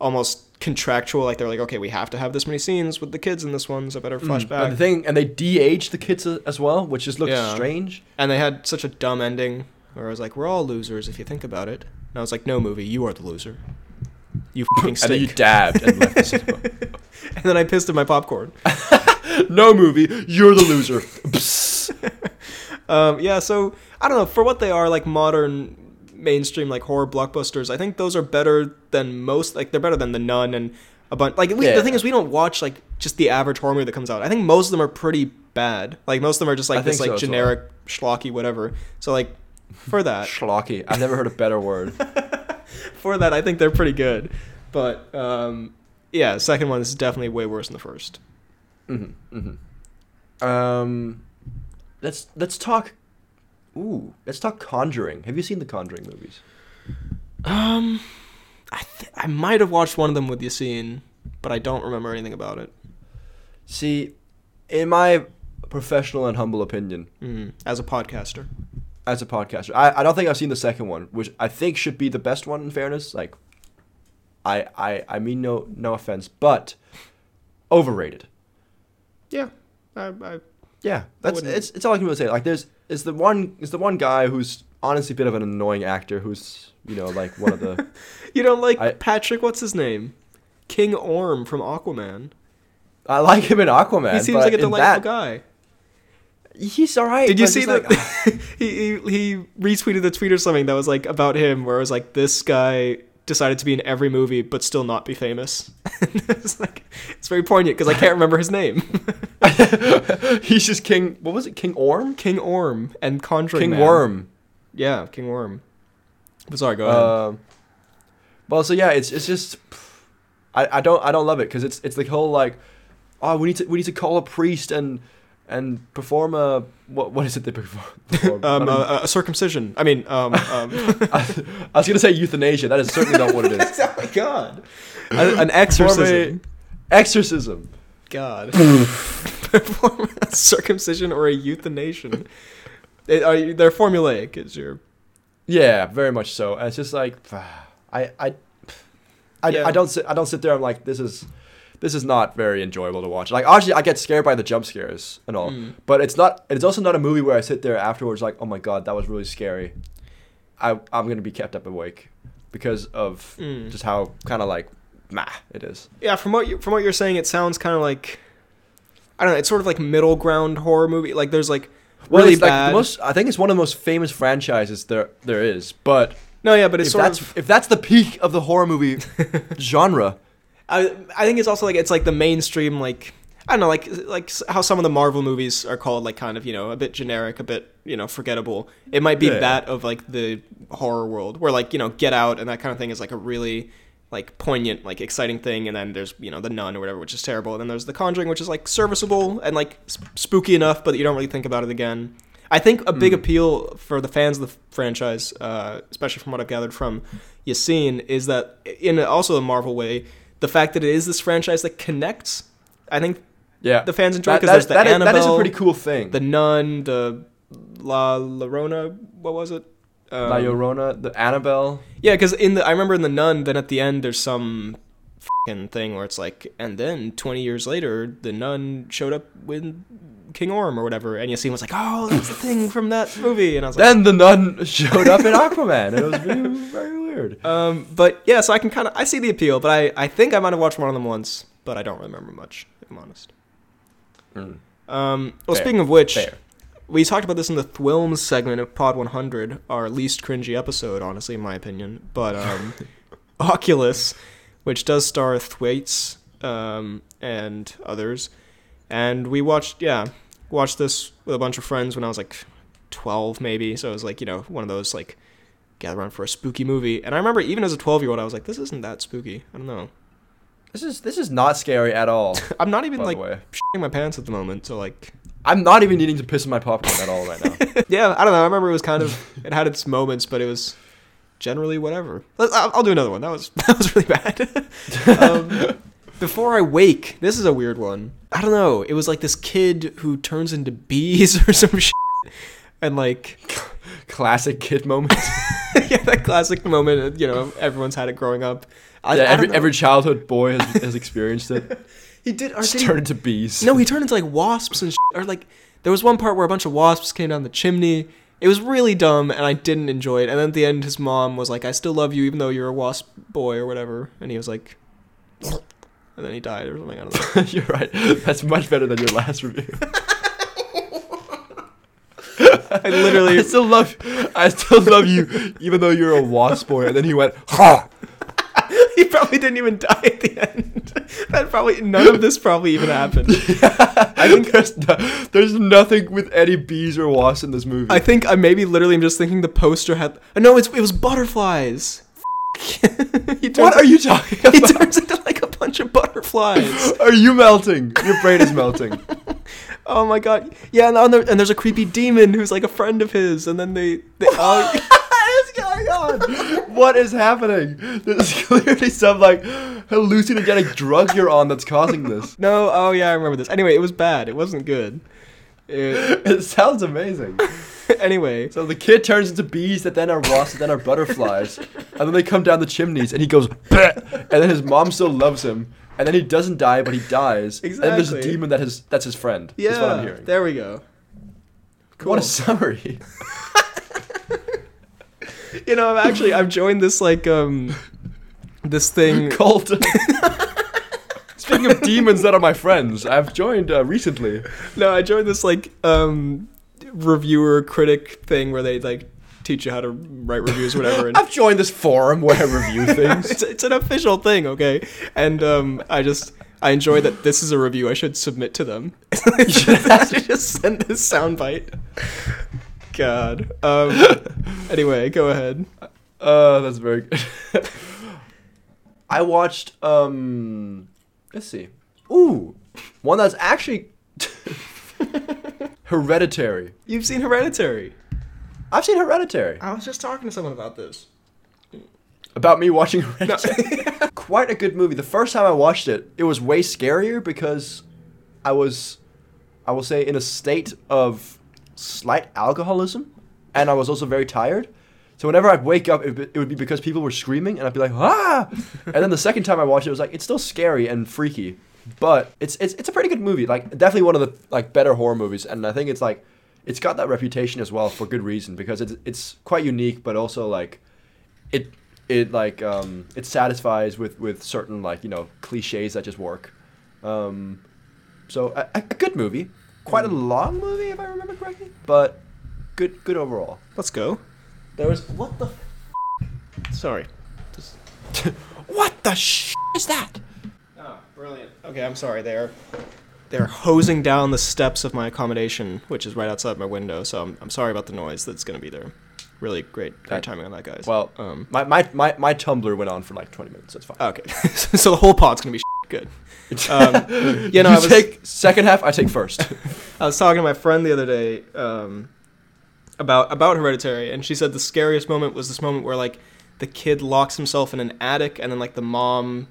almost contractual. Like they're like, okay, we have to have this many scenes with the kids in this one, so better flashback. But the thing, and they de-aged the kids as well, which just looks Yeah. strange. and they had such a dumb ending where I was like, we're all losers if you think about it. And I was like, no movie, you are the loser. You fucking And then you dabbed and left the cinema. and then I pissed in my popcorn. no movie, you're the loser. Um, yeah, so I don't know. For what they are, like modern mainstream like horror blockbusters, I think those are better than most. Like they're better than the Nun and a bunch. Like we, Yeah. the thing is, we don't watch like just the average horror movie that comes out. I think most of them are pretty bad. Like most of them are just I like this think so like as well. generic schlocky whatever. So like for that, Schlocky. I've never heard a better word. for that, I think they're pretty good. But um, yeah, second one is definitely way worse than the first. mm-hmm, mm-hmm. Um, let's let's talk. Ooh, let's talk Conjuring. Have you seen the Conjuring movies? Um, I th- I might have watched one of them with Yassine, but I don't remember anything about it. See, in my professional and humble opinion, Mm, as a podcaster. as a podcaster, I, I don't think I've seen the second one, which I think should be the best one. In fairness, like, I I I mean no no offense, but overrated. Yeah, I, I Yeah, that's wouldn't- it's it's all I can really say. Like, there's is the one is the one guy who's honestly a bit of an annoying actor who's you know like one of the you don't like I- Patrick. What's his name? King Orm from Aquaman. I like him in Aquaman. he seems like a delightful that, guy. He's all right. Did you see that? like- he, he he retweeted the tweet or something that was like about him, where it was like this guy decided to be in every movie but still not be famous. it's like it's very poignant because I can't remember his name. he's just King. What was it? King Orm. King Orm and Conjuring King Man. Worm. Yeah, King Worm. But sorry, go ahead. Um, well, so yeah, it's it's just I, I don't I don't love it because it's it's the whole like oh we need to we need to call a priest and and perform a what what is it they perform? um, I, uh, a circumcision. I mean, um, um I was gonna say euthanasia. That is certainly not what it is. oh my god, A- an exorcism. Exorcism. God, perform a circumcision or a euthanasia. They, are they're formulaic. Is your Yeah, very much so. And it's just like I I I, Yeah. I don't sit I don't sit there. I'm like this is this is not very enjoyable to watch. Like obviously I get scared by the jump scares and all, Mm. but it's not. It's also not a movie where I sit there afterwards like oh my god that was really scary. I I'm gonna be kept up awake because of Mm. just how kind of like meh it is. yeah? From what you from what you're saying, it sounds kind of like I don't know. It's sort of like middle ground horror movie. Like there's like Well, really like bad. the most. I think it's one of the most famous franchises there there is. But no, yeah, but it's if sort that's of. if that's the peak of the horror movie genre, I I think it's also like it's like the mainstream like I don't know like like how some of the Marvel movies are called like kind of you know a bit generic, a bit you know forgettable. It might be Yeah. that of like the horror world where like you know Get Out and that kind of thing is like a really like poignant like exciting thing and then there's you know the nun or whatever which is terrible and then there's the conjuring which is like serviceable and like sp- spooky enough but you don't really think about it again i think a big Mm. appeal for the fans of the franchise uh, especially from what i've gathered from yassine is that in also a marvel way the fact that it is this franchise that connects i think yeah, the fans enjoy because there's the that, that, is, that is a pretty cool thing. the nun the la llorona what was it Um, La Llorona, the Annabelle. yeah, because in the I remember in the Nun, then at the end there's some fucking thing where it's like, and then 20 years later, the Nun showed up with King Orm or whatever, and Yassine was like, oh, that's the thing from that movie, and I was like, Then the nun showed up in Aquaman. It was very, very weird. um, but yeah, so I can kind of I see the appeal, but I I think I might have watched one of them once, but I don't remember much, if I'm honest. Mm. Um, well, Fair. speaking of which, Fair. we talked about this in the Thwilms segment of Pod 100, our least cringy episode, honestly, in my opinion. But um, Oculus, which does star Thwaites um, and others. And we watched, yeah, watched this with a bunch of friends when I was like 12 maybe. So it was like, you know, one of those like gather around for a spooky movie. And I remember even as a 12 year old, I was like, this isn't that spooky. I don't know. This is this is not scary at all. I'm not even like shitting my pants at the moment. So like, I'm not even needing to piss in my popcorn at all right now. yeah, I don't know. I remember it was kind of it had its moments, but it was generally whatever. I'll, I'll do another one. That was that was really bad. um, before I wake, this is a weird one. I don't know. It was like this kid who turns into bees or some shit, and like Classic kid moment. yeah, that classic moment. Uh, you know, everyone's had it growing up. I, yeah, I every every childhood boy has, has experienced it. he did. Or Just did he- turn into bees. No, he turned into like wasps and sh- or like there was one part where a bunch of wasps came down the chimney. It was really dumb and I didn't enjoy it. And then at the end his mom was like, "I still love you even though you're a wasp boy or whatever." And he was like and then he died or something. I don't know. You're right. That's much better than your last review. I literally I still love I still love you even though you're a wasp boy and then he went ha he probably didn't even die at the end. that probably none of this probably even happened. I think there's no, there's nothing with any bees or wasps in this movie. I think I maybe literally am just thinking the poster had No, it's it was butterflies. what are you talking about? He turns into like a bunch of butterflies. Are you melting? Your brain is melting. Oh my god! Yeah, and, on there, and there's a creepy demon who's like a friend of his, and then they, they oh, what is going on? What is happening? There's clearly some like hallucinogenic drug you're on that's causing this. no, oh yeah, I remember this. Anyway, it was bad. It wasn't good. It- It sounds amazing. anyway, So the kid turns into bees that then are wasps that then are butterflies, and then they come down the chimneys, and he goes, "Bleh," and then his mom still loves him, and then he doesn't die, but he dies. Exactly. And then there's a demon that is that's his friend. yeah, That's what I'm hearing. there we go. What a summary. You know, I'm actually I've joined this like um this thing. Cult. Speaking of demons that are my friends, I've joined uh, recently. No, I joined this like um reviewer critic thing where they like teach you how to write reviews, or whatever. And I've joined this forum where I review things. it's it's an official thing, okay? And um, I just I enjoy that this is a review. I should submit to them. I should just send this soundbite. God. Um. Anyway, go ahead. Uh, that's very good. I watched um let's see. Ooh, one that's actually Hereditary. You've seen Hereditary. I've seen Hereditary. I was just talking to someone about this. About me watching Hereditary. Quite a good movie. The first time I watched it, it was way scarier because I was I will say in a state of slight alcoholism and I was also very tired. So whenever I'd wake up, it, would be- it would be because people were screaming, and I'd be like, ah! and then the second time I watched it, it was like, it's still scary and freaky, but it's it's it's a pretty good movie. Like definitely one of the like better horror movies, and I think it's like it's got that reputation as well for good reason because it's it's quite unique, but also like it it like um it satisfies with with certain like you know cliches that just work. Um, so a, a good movie, quite a long movie if I remember correctly, but good good overall. Let's go. There was what the. F- Sorry. Just- what the sh is that? Brilliant. Okay, I'm sorry. They're they're hosing down the steps of my accommodation, which is right outside my window. So I'm, I'm sorry about the noise that's gonna be there. Really great, great That- timing on that, guys. Well, um, my, my, my, my Tumblr went on for like 20 minutes. That's fine. okay. so the whole pod's gonna be good. Um, you know, you I was, take second half, I take first. I was talking to my friend the other day um, about about Hereditary, and she said the scariest moment was this moment where like the kid locks himself in an attic, and then like the mom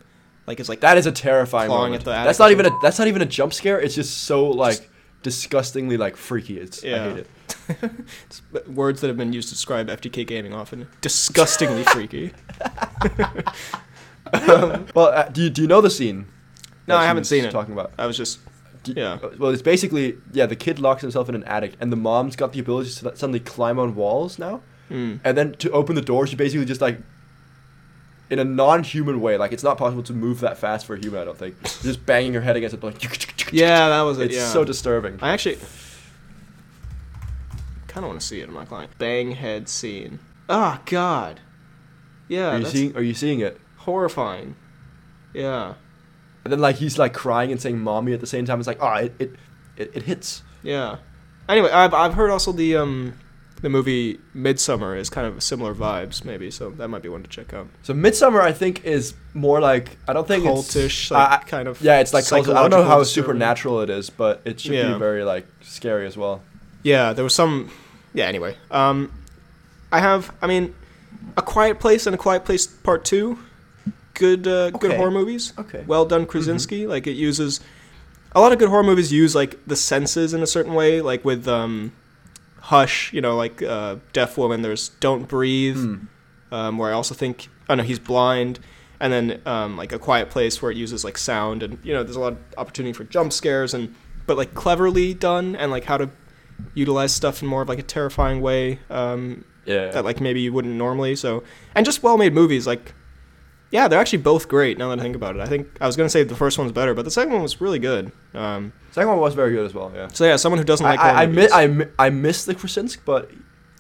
like it's like that is a terrifying Clawing moment. at the attic that's not even a that's not even a jump scare. It's just so like disgustingly like freaky. It's I Yeah. hate it. It's words that have been used to describe FDK gaming often. Disgustingly freaky. Well, uh, do you do you know the scene? No, I haven't seen it. Talking about. I was just Yeah. Well, it's basically yeah. The kid locks himself in an attic, and the mom's got the ability to suddenly climb on walls now. mm, And then to open the door, she basically just like, in a non-human way, like it's not possible to move that fast for a human. I don't think. just banging her head against it, like. yeah, that was it. It's yeah. so disturbing. I actually kind of want to see it. in my client. Bang head scene. Ah, God. Yeah. are you seeing? Are you seeing it? horrifying. Yeah, And then like he's like crying and saying "mommy" at the same time. It's like, oh, it it, it, it hits. yeah. Anyway, I've I've heard also the um the movie Midsommar is kind of similar vibes, maybe. So that might be one to check out. So Midsommar, I think, is more like I don't think Cultish, it's like, I- kind of. yeah, it's like I don't know how disturbing. supernatural it is, but it should Yeah. be very like scary as well. Yeah, there was some. Yeah. Anyway, um, I have. I mean, A Quiet Place and A Quiet Place Part Two. Good, uh, good horror movies. Okay. Well done, Krasinski. Like it uses. A lot of good horror movies use like the senses in a certain way, like with um, Hush. You know, like uh, Deaf Woman. There's Don't Breathe. Hmm. um, where I also think oh no he's blind, and then um, like a quiet place where it uses like sound and you know there's a lot of opportunity for jump scares and but like cleverly done and like how to utilize stuff in more of like a terrifying way um, Yeah. that like maybe you wouldn't normally. So and just well made movies like. Yeah, they're actually both great. Now that I think about it, I think I was gonna say the first one's better, but the second one was really good. Um, Second one was very good as well. Yeah. so yeah, someone who doesn't I like I, I, mi- I, mi- I missed the Krasinski, but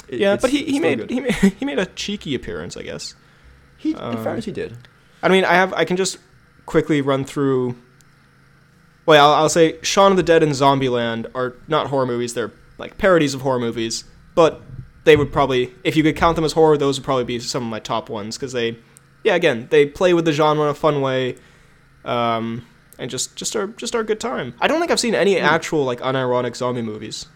it- yeah, it's- but he, he made good. he made he made a cheeky appearance, I guess. he um, in fairness he did. I mean, I have I can just quickly run through. Well, I'll, I'll say Shaun of the Dead and Zombieland are not horror movies; they're like parodies of horror movies. But they would probably, if you could count them as horror, those would probably be some of my top ones because they, yeah, again, they play with the genre in a fun way, um, and just just are just are a good time. I don't think I've seen any actual like unironic zombie movies,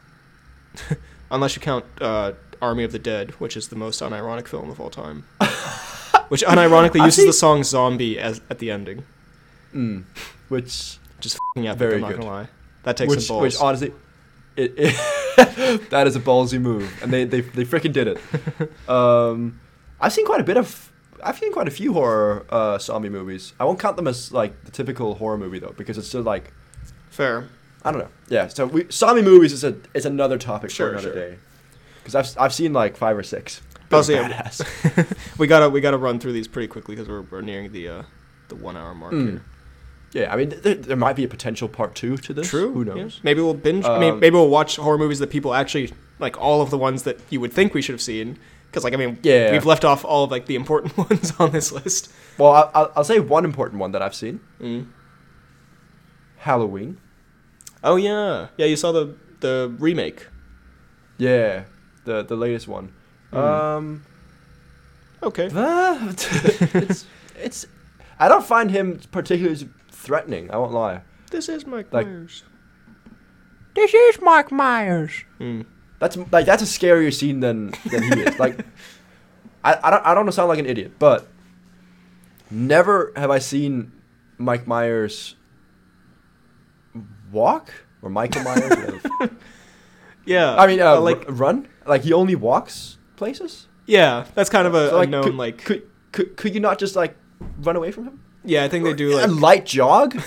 unless you count uh, Army of the Dead, which is the most unironic film of all time. which unironically uses the song "Zombie" as at the ending. Mm. Which Just f***ing epic, Very I'm not good. gonna lie. That takes which some balls. which honestly, it, it that is a ballsy move, and they they they freaking did it. Um, I've seen quite a bit of. I've seen quite a few horror uh, zombie movies. I won't count them as like the typical horror movie though, because it's still like Fair. I don't know. Yeah, so we, zombie movies is a is another topic Sure, for another sure. day. Because I've I've seen like five or six. Yeah, Badass. We gotta we gotta run through these pretty quickly because we're, we're nearing the uh, the one hour mark Mm. here. yeah, I mean th- there, there might be a potential part two to this. True. Who yeah. knows? Maybe we'll binge. I mean, Um, maybe we'll watch horror movies that people actually like. All of the ones that you would think we should have seen. Because like I mean, Yeah. we've left off all of like the important ones on this list. Well, I'll, I'll, I'll say one important one that I've seen: Mm. Halloween. Oh yeah, yeah. You saw the the remake. Yeah, the the latest one. Mm. Um, Okay. it's it's. I don't find him particularly threatening. I won't lie. This is Mike Like- Myers. This is Mike Myers. Mm. That's like that's a scarier scene than than he is. Like, I I don't I don't want to sound like an idiot, but never have I seen Mike Myers walk or Michael Myers. Yeah. I mean, uh, like like run. Like he only walks places. yeah, that's kind of a, So, a like, known could, like. could could could you not just like run away from him? yeah, I think they do like a light jog.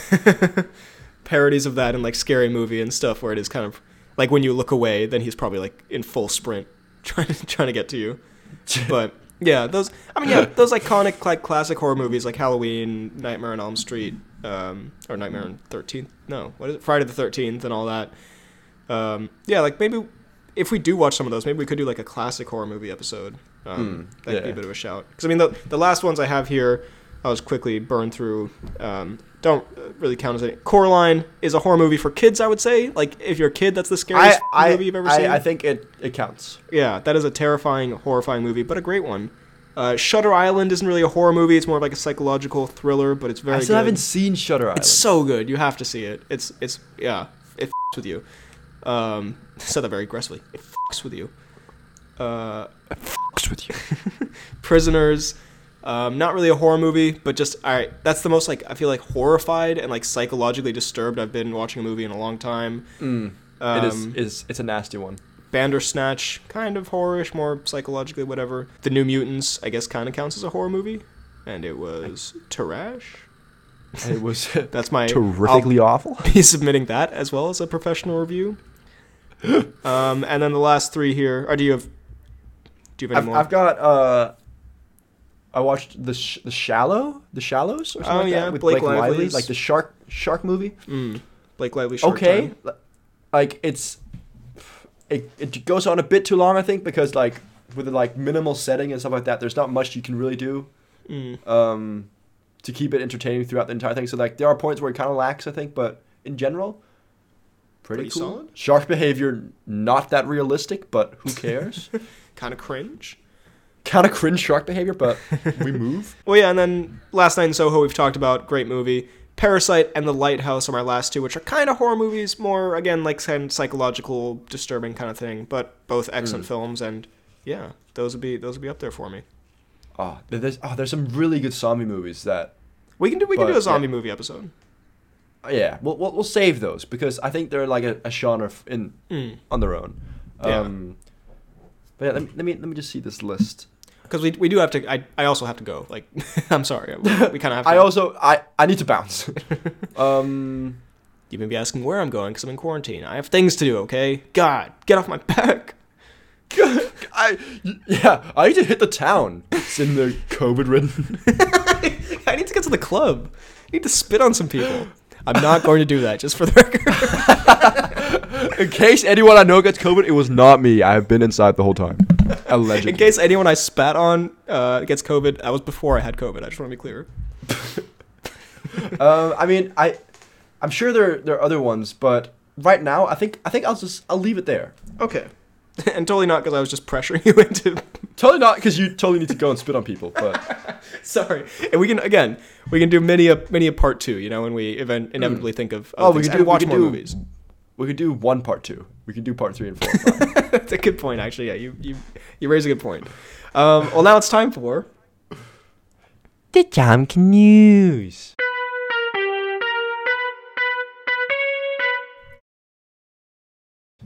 parodies of that in like scary movie and stuff where it is kind of like when you look away then he's probably like in full sprint trying to trying to get to you. But yeah those i mean yeah those iconic like classic horror movies like halloween nightmare on elm street um, or nightmare on 13th no what is it? Friday the 13th and all that. Um, yeah like maybe if we do watch some of those maybe we could do like a classic horror movie episode. Um, Hmm, that could be a bit of a shout. Because i mean the, the last ones i have here i was quickly burned through um, don't really count as any. Coraline is a horror movie for kids, I would say. Like, if you're a kid, that's the scariest I, movie you've ever I, seen. I think it it counts. yeah, that is a terrifying, horrifying movie, but a great one. Uh, Shutter Island isn't really a horror movie; it's more of like a psychological thriller, but it's very I still good. haven't seen Shutter Island. It's so good; you have to see it. It's it's yeah, it f***s with you. Um, I said that very aggressively. It f***s with you. Uh, fucks with you. Prisoners. Um, not really a horror movie, but just all right. That's the most like I feel like horrified and like psychologically disturbed I've been watching a movie in a long time. Mm. Um, it is is it's a nasty one. Bandersnatch, kind of horrorish, more psychologically whatever. The New Mutants, I guess, kind of counts as a horror movie, and it was trash. It was That's my terrifically awful. I'll be submitting that as well as a professional review. um, and then the last three here. Or do you have? Do you have any I've, more? I've got uh I watched the sh- the shallow the shallows or something Oh, like yeah, that with Blake Blake, Lively like the shark shark movie. mm, Blake Lively. Short okay, Time. like it's it, it goes on a bit too long I think because like with the like minimal setting and stuff like that there's not much you can really do. Mm. Um to keep it entertaining throughout the entire thing. So like there are points where it kind of lacks, I think, but in general, pretty, Pretty cool. solid. Shark behavior not that realistic, but who cares? kind of cringe. Kind of cringe shark behavior, but we move. Well, yeah, and then Last Night in Soho, we've talked about. Great movie. Parasite and The Lighthouse are my last two, which are kind of horror movies, more, again, like kind of psychological, disturbing kind of thing, but both excellent Mm. films, and yeah, those would be those would be up there for me. Oh, there's oh, there's some really good zombie movies that We can do we can do a zombie yeah. movie episode. oh, yeah, we'll, we'll we'll save those because I think they're like a, a genre in Mm. on their own. Yeah. Um, but yeah, let me, let me let me just see this list. Because we, we do have to. I, I also have to go. Like, I'm sorry. We, we kind of have to. I also I I need to bounce. um, You may be asking where I'm going because I'm in quarantine. I have things to do, okay? God, get off my back. I yeah I need to hit the town. It's in the COVID ridden. I need to get to the club. I need to spit on some people. I'm not going to do that, just for the record. in case anyone I know gets COVID, it was not me. I have been inside the whole time. Allegedly. In case anyone I spat on uh, gets COVID, that was before I had COVID. I just want to be clear. um, I mean, I, I'm sure there there are other ones, but right now, I think I think I'll just I'll leave it there. Okay. and totally not because I was just pressuring you into. Totally not because you totally need to go and spit on people, but Sorry. And we can again, we can do many a many a part two. You know, when we event inevitably think of. oh, we can could and do watch we could more do, movies. We could do one part two. We could do part three and four. and. That's a good point, actually. Yeah, you you you raise a good point. Um, well, now it's time for. the Jam News.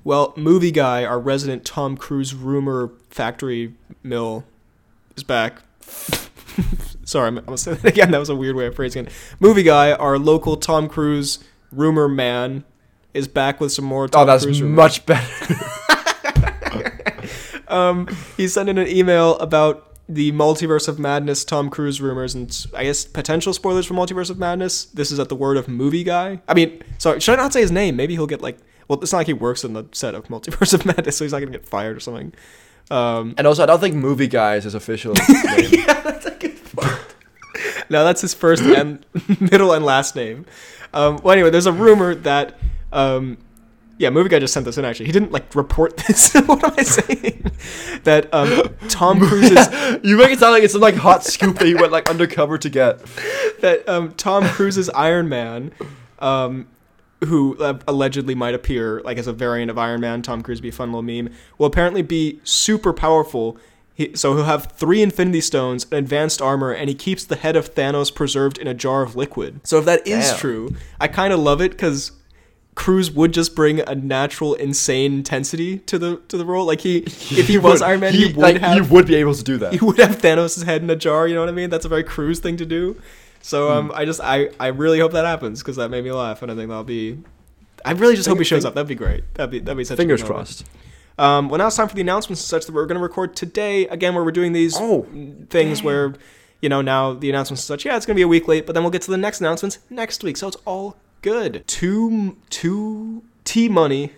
Well, movie guy, our resident Tom Cruise rumor factory mill, is back. Sorry, I'm, I'm gonna say that again. That was a weird way of phrasing it. Movie guy, our local Tom Cruise rumor man, is back with some more. Tom Oh, that's Cruise much better. Um, he sent in an email about the Multiverse of Madness Tom Cruise rumors and I guess potential spoilers for Multiverse of Madness. This is at the word of movie guy. I mean, sorry, should I not say his name? Maybe he'll get like. Well, it's not like he works in the set of Multiverse of Madness, so he's not gonna get fired or something. Um, and also, I don't think movie guy is his official name. yeah, that's a good point. no, that's his first and middle and last name. Um, well, anyway, there's a rumor that, um, yeah, movie guy just sent this in. Actually, he didn't like report this. what am I saying? that um, Tom Cruise's you make it sound like it's some like hot scoop that he went like undercover to get. that um, Tom Cruise's Iron Man, um, who uh, allegedly might appear like as a variant of Iron Man, Tom Cruise be a fun little meme, will apparently be super powerful. He, so he'll have three Infinity Stones, an advanced armor, and he keeps the head of Thanos preserved in a jar of liquid. So if that is Damn. true, I kind of love it because Cruise would just bring a natural, insane intensity to the to the role. Like he, if he was would- Iron Man, he, he, would like, have he would be able to do that. he would have Thanos' head in a jar. You know what I mean? That's a very Cruise thing to do. So Hmm. um, I just I I really hope that happens because that made me laugh, and I think that'll be. I really just hope he shows fing- up. That'd be great. That'd be that'd be such. Fingers good crossed. Um, well, now it's time for the announcements and such that we're going to record today. Again, where we're doing these Oh, things where, you know, now the announcements and such. Yeah, it's going to be a week late, but then we'll get to the next announcements next week. So it's all good. Two two T money,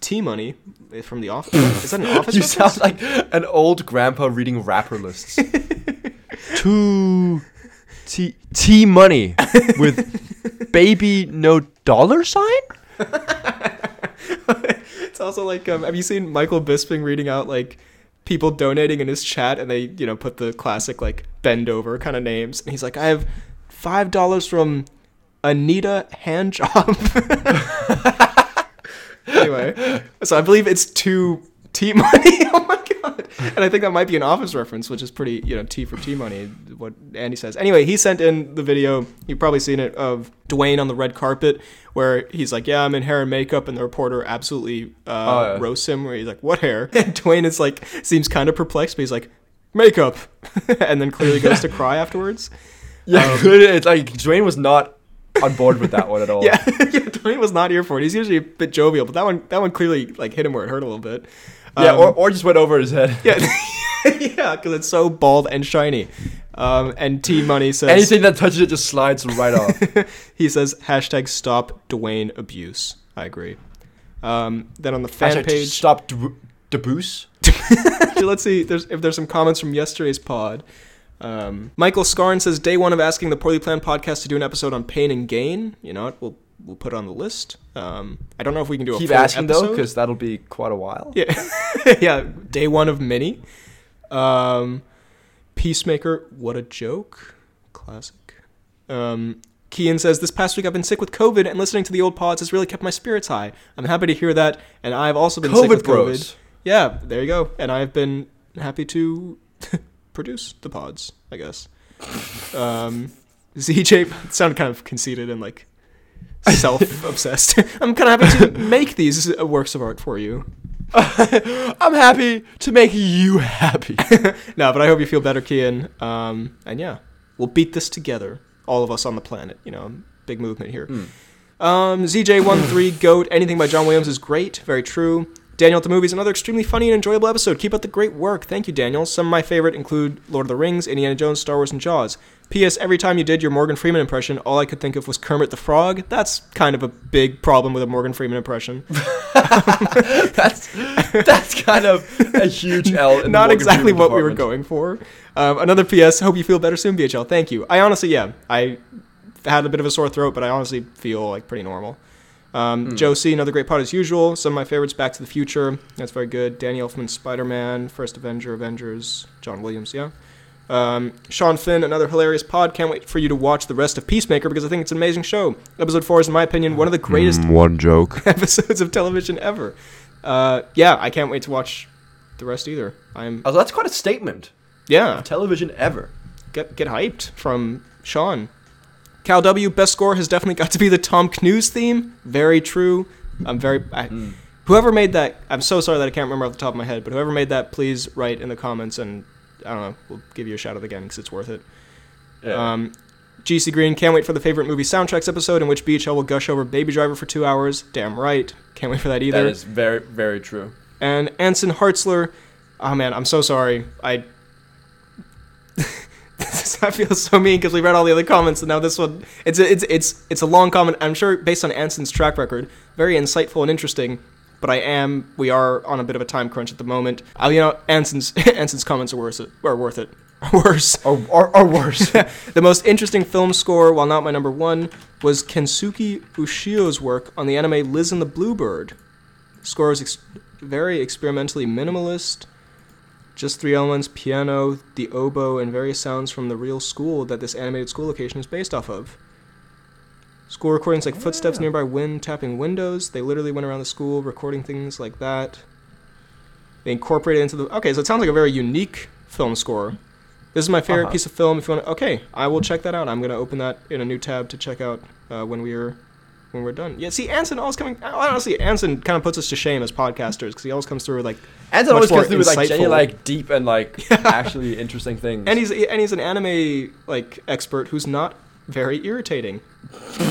T money from the office. Is that an office? you reference? sound like an old grandpa reading rapper lists. Two T T money with baby no dollar sign. it's also like, um, have you seen Michael Bisping reading out like people donating in his chat, and they you know put the classic like bend over kind of names, and he's like, I have five dollars from Anita Handjob. anyway, so I believe it's two T money. oh my god! And I think that might be an office reference, which is pretty you know T for T money. What Andy says. Anyway, he sent in the video. You've probably seen it of Dwayne on the red carpet, where he's like, "Yeah, I'm in hair and makeup," and the reporter absolutely uh, yeah. roasts him. Where he's like, "What hair?" And Dwayne is like, seems kind of perplexed, but he's like, "Makeup," and then clearly goes to cry afterwards. Yeah, good. It's like Dwayne was not on board with that one at all. Yeah, yeah. Dwayne was not here for it. He's usually a bit jovial, but that one, that one clearly like hit him where it hurt a little bit. yeah, Um, or, or just went over his head. yeah, yeah, because it's so bald and shiny. Um, and T Money says Anything that touches it just slides right off. he says hashtag stop Dwayne abuse. I agree. Um, then on the fan Hashtag page, Stop Debuse. Actually, let's see there's, if there's some comments from yesterday's pod. Um, Michael Scarn says day one of asking the Poorly Planned podcast to do an episode on pain and gain. You know what? We'll we'll put it on the list. Um, I don't know if we can do a Keep full asking though, episode. because that'll be quite a while. Yeah, yeah. Day one of many. Um, Peacemaker, what a joke! Classic. Um, Cian says this past week I've been sick with COVID, and listening to the old pods has really kept my spirits high. I'm happy to hear that, and I've also been sick COVID with COVID. Yeah, there you go. And I've been happy to produce the pods, I guess. Um, ZJ sounded kind of conceited and like self-obsessed. I'm kind of happy to make these uh, works of art for you. I'm happy to make you happy. no, but I hope you feel better, Cian. Um, and yeah, we'll beat this together, all of us on the planet. You know, big movement here. Um, ZJ13 Goat. Anything by John Williams is great. Very true. Daniel at the Movies, another extremely funny and enjoyable episode. Keep up the great work. Thank you, Daniel. Some of my favorite include Lord of the Rings, Indiana Jones, Star Wars, and Jaws. P.S. Every time you did your Morgan Freeman impression, all I could think of was Kermit the Frog. That's kind of a big problem with a Morgan Freeman impression. that's that's kind of a huge L. Not exactly Freeman what we were going for. Um, another P.S. Hope you feel better soon, BHL. Thank you. I honestly, yeah, I had a bit of a sore throat, but I honestly feel like pretty normal. Um. Joe C, another great pod as usual. Some of my favorites, Back to the Future. That's very good. Danny Elfman, Spider Man, First Avenger, Avengers, John Williams, yeah. Um, Sean Finn, another hilarious pod. Can't wait for you to watch the rest of Peacemaker because I think it's an amazing show. Episode 4 is, in my opinion, one of the greatest Mm, one joke. episodes of television ever. Uh, yeah, I can't wait to watch the rest either. I'm, Oh, that's quite a statement. yeah, Television ever. get get hyped from Sean. Cal W best score has definitely got to be the Tom Cruise theme. Very true. I'm very. I, Whoever made that, I'm so sorry that I can't remember off the top of my head. But whoever made that, please write in the comments, and I don't know, we'll give you a shout out again because it's worth it. Yeah. Um, GC Green can't wait for the favorite movie soundtracks episode in which BHL will gush over Baby Driver for two hours. Damn right, can't wait for that either. that is very very true. And Anson Hartzler, oh man, I'm so sorry. I I feel so mean because we read all the other comments and now this one. It's a, it's it's it's a long comment. I'm sure based on Anson's track record, very insightful and interesting. But I am we are on a bit of a time crunch at the moment. Uh, you know, Anson's Anson's comments are worth it. Are worth it. Worse. Or or, or worse. the most interesting film score, while not my number one, was Kensuke Ushio's work on the anime Liz and the Bluebird. Score is ex- very experimentally minimalist. Just three elements piano, the oboe, and various sounds from the real school that this animated school location is based off of. School recordings like footsteps nearby wind tapping windows. They literally went around the school recording things like that. They incorporated into the. Okay, so it sounds like a very unique film score. This is my favorite Uh-huh. piece of film. If you want, to, okay, I will check that out. I'm gonna open that in a new tab to check out uh, when we're when we're done. Yeah, see, Anson always coming. Honestly, Anson kind of puts us to shame as podcasters because he always comes through with like, Anson always comes through with like genuine, like deep and like actually interesting things. and he's and he's an anime like expert who's not very irritating.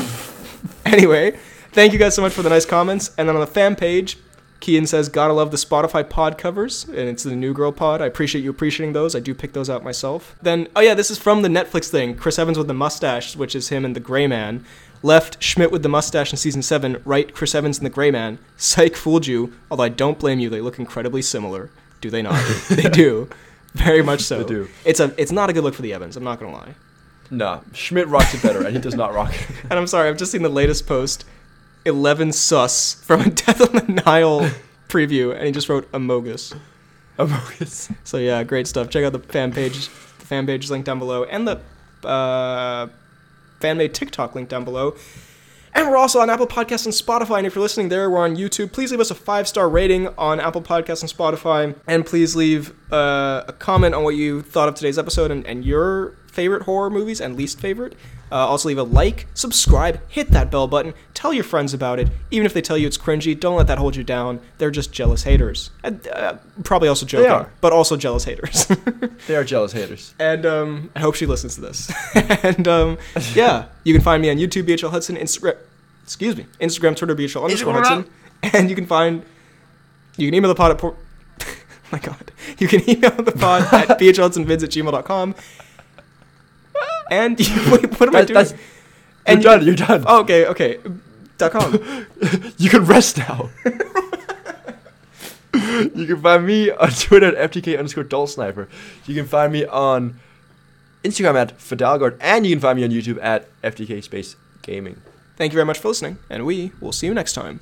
anyway, thank you guys so much for the nice comments. And then on the fan page, Cian says, "Gotta love the Spotify pod covers," and it's the New Girl pod. I appreciate you appreciating those. I do pick those out myself. Then, oh yeah, this is from the Netflix thing. Chris Evans with the mustache, which is him and the Gray Man. Left Schmidt with the mustache in season seven. Right, Chris Evans in the Gray Man. Psych fooled you. Although I don't blame you. They look incredibly similar. Do they not? they do. Very much so. They do. It's a. It's not a good look for the Evans. I'm not gonna lie. nah, Schmidt rocks it better, and he does not rock it. And I'm sorry, I've just seen the latest post, 11 sus from a Death on the Nile preview, and he just wrote Amogus. Amogus. So yeah, great stuff. Check out the fan page. The fan page is linked down below, and the uh, fan made TikTok link down below. And we're also on Apple Podcasts and Spotify. And if you're listening there, we're on YouTube. Please leave us a five star rating on Apple Podcasts and Spotify. And please leave uh, a comment on what you thought of today's episode and, and your favorite horror movies and least favorite. Uh, also, leave a like, subscribe, hit that bell button, tell your friends about it. Even if they tell you it's cringy, don't let that hold you down. They're just jealous haters. And, uh, probably also joking, are. but also jealous haters. They are jealous haters. And um, I hope she listens to this. and um, yeah, you can find me on YouTube, BHL Hudson, Instagram, excuse me, Instagram, Twitter, BHL underscore Hudson. And you can find, you can email the pod at, por- my God, you can email the pod at bhlhudsonvids at gmail.com and you, wait, what am that, I doing? That's, and you're done. You're done. Oh, okay, okay. Dot com. you can rest now. you can find me on Twitter at FDK underscore doll sniper. You can find me on Instagram at fdalgaard, and you can find me on YouTube at FDK Space Gaming. Thank you very much for listening, and we will see you next time.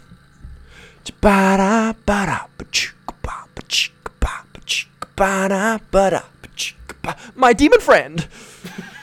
My demon friend!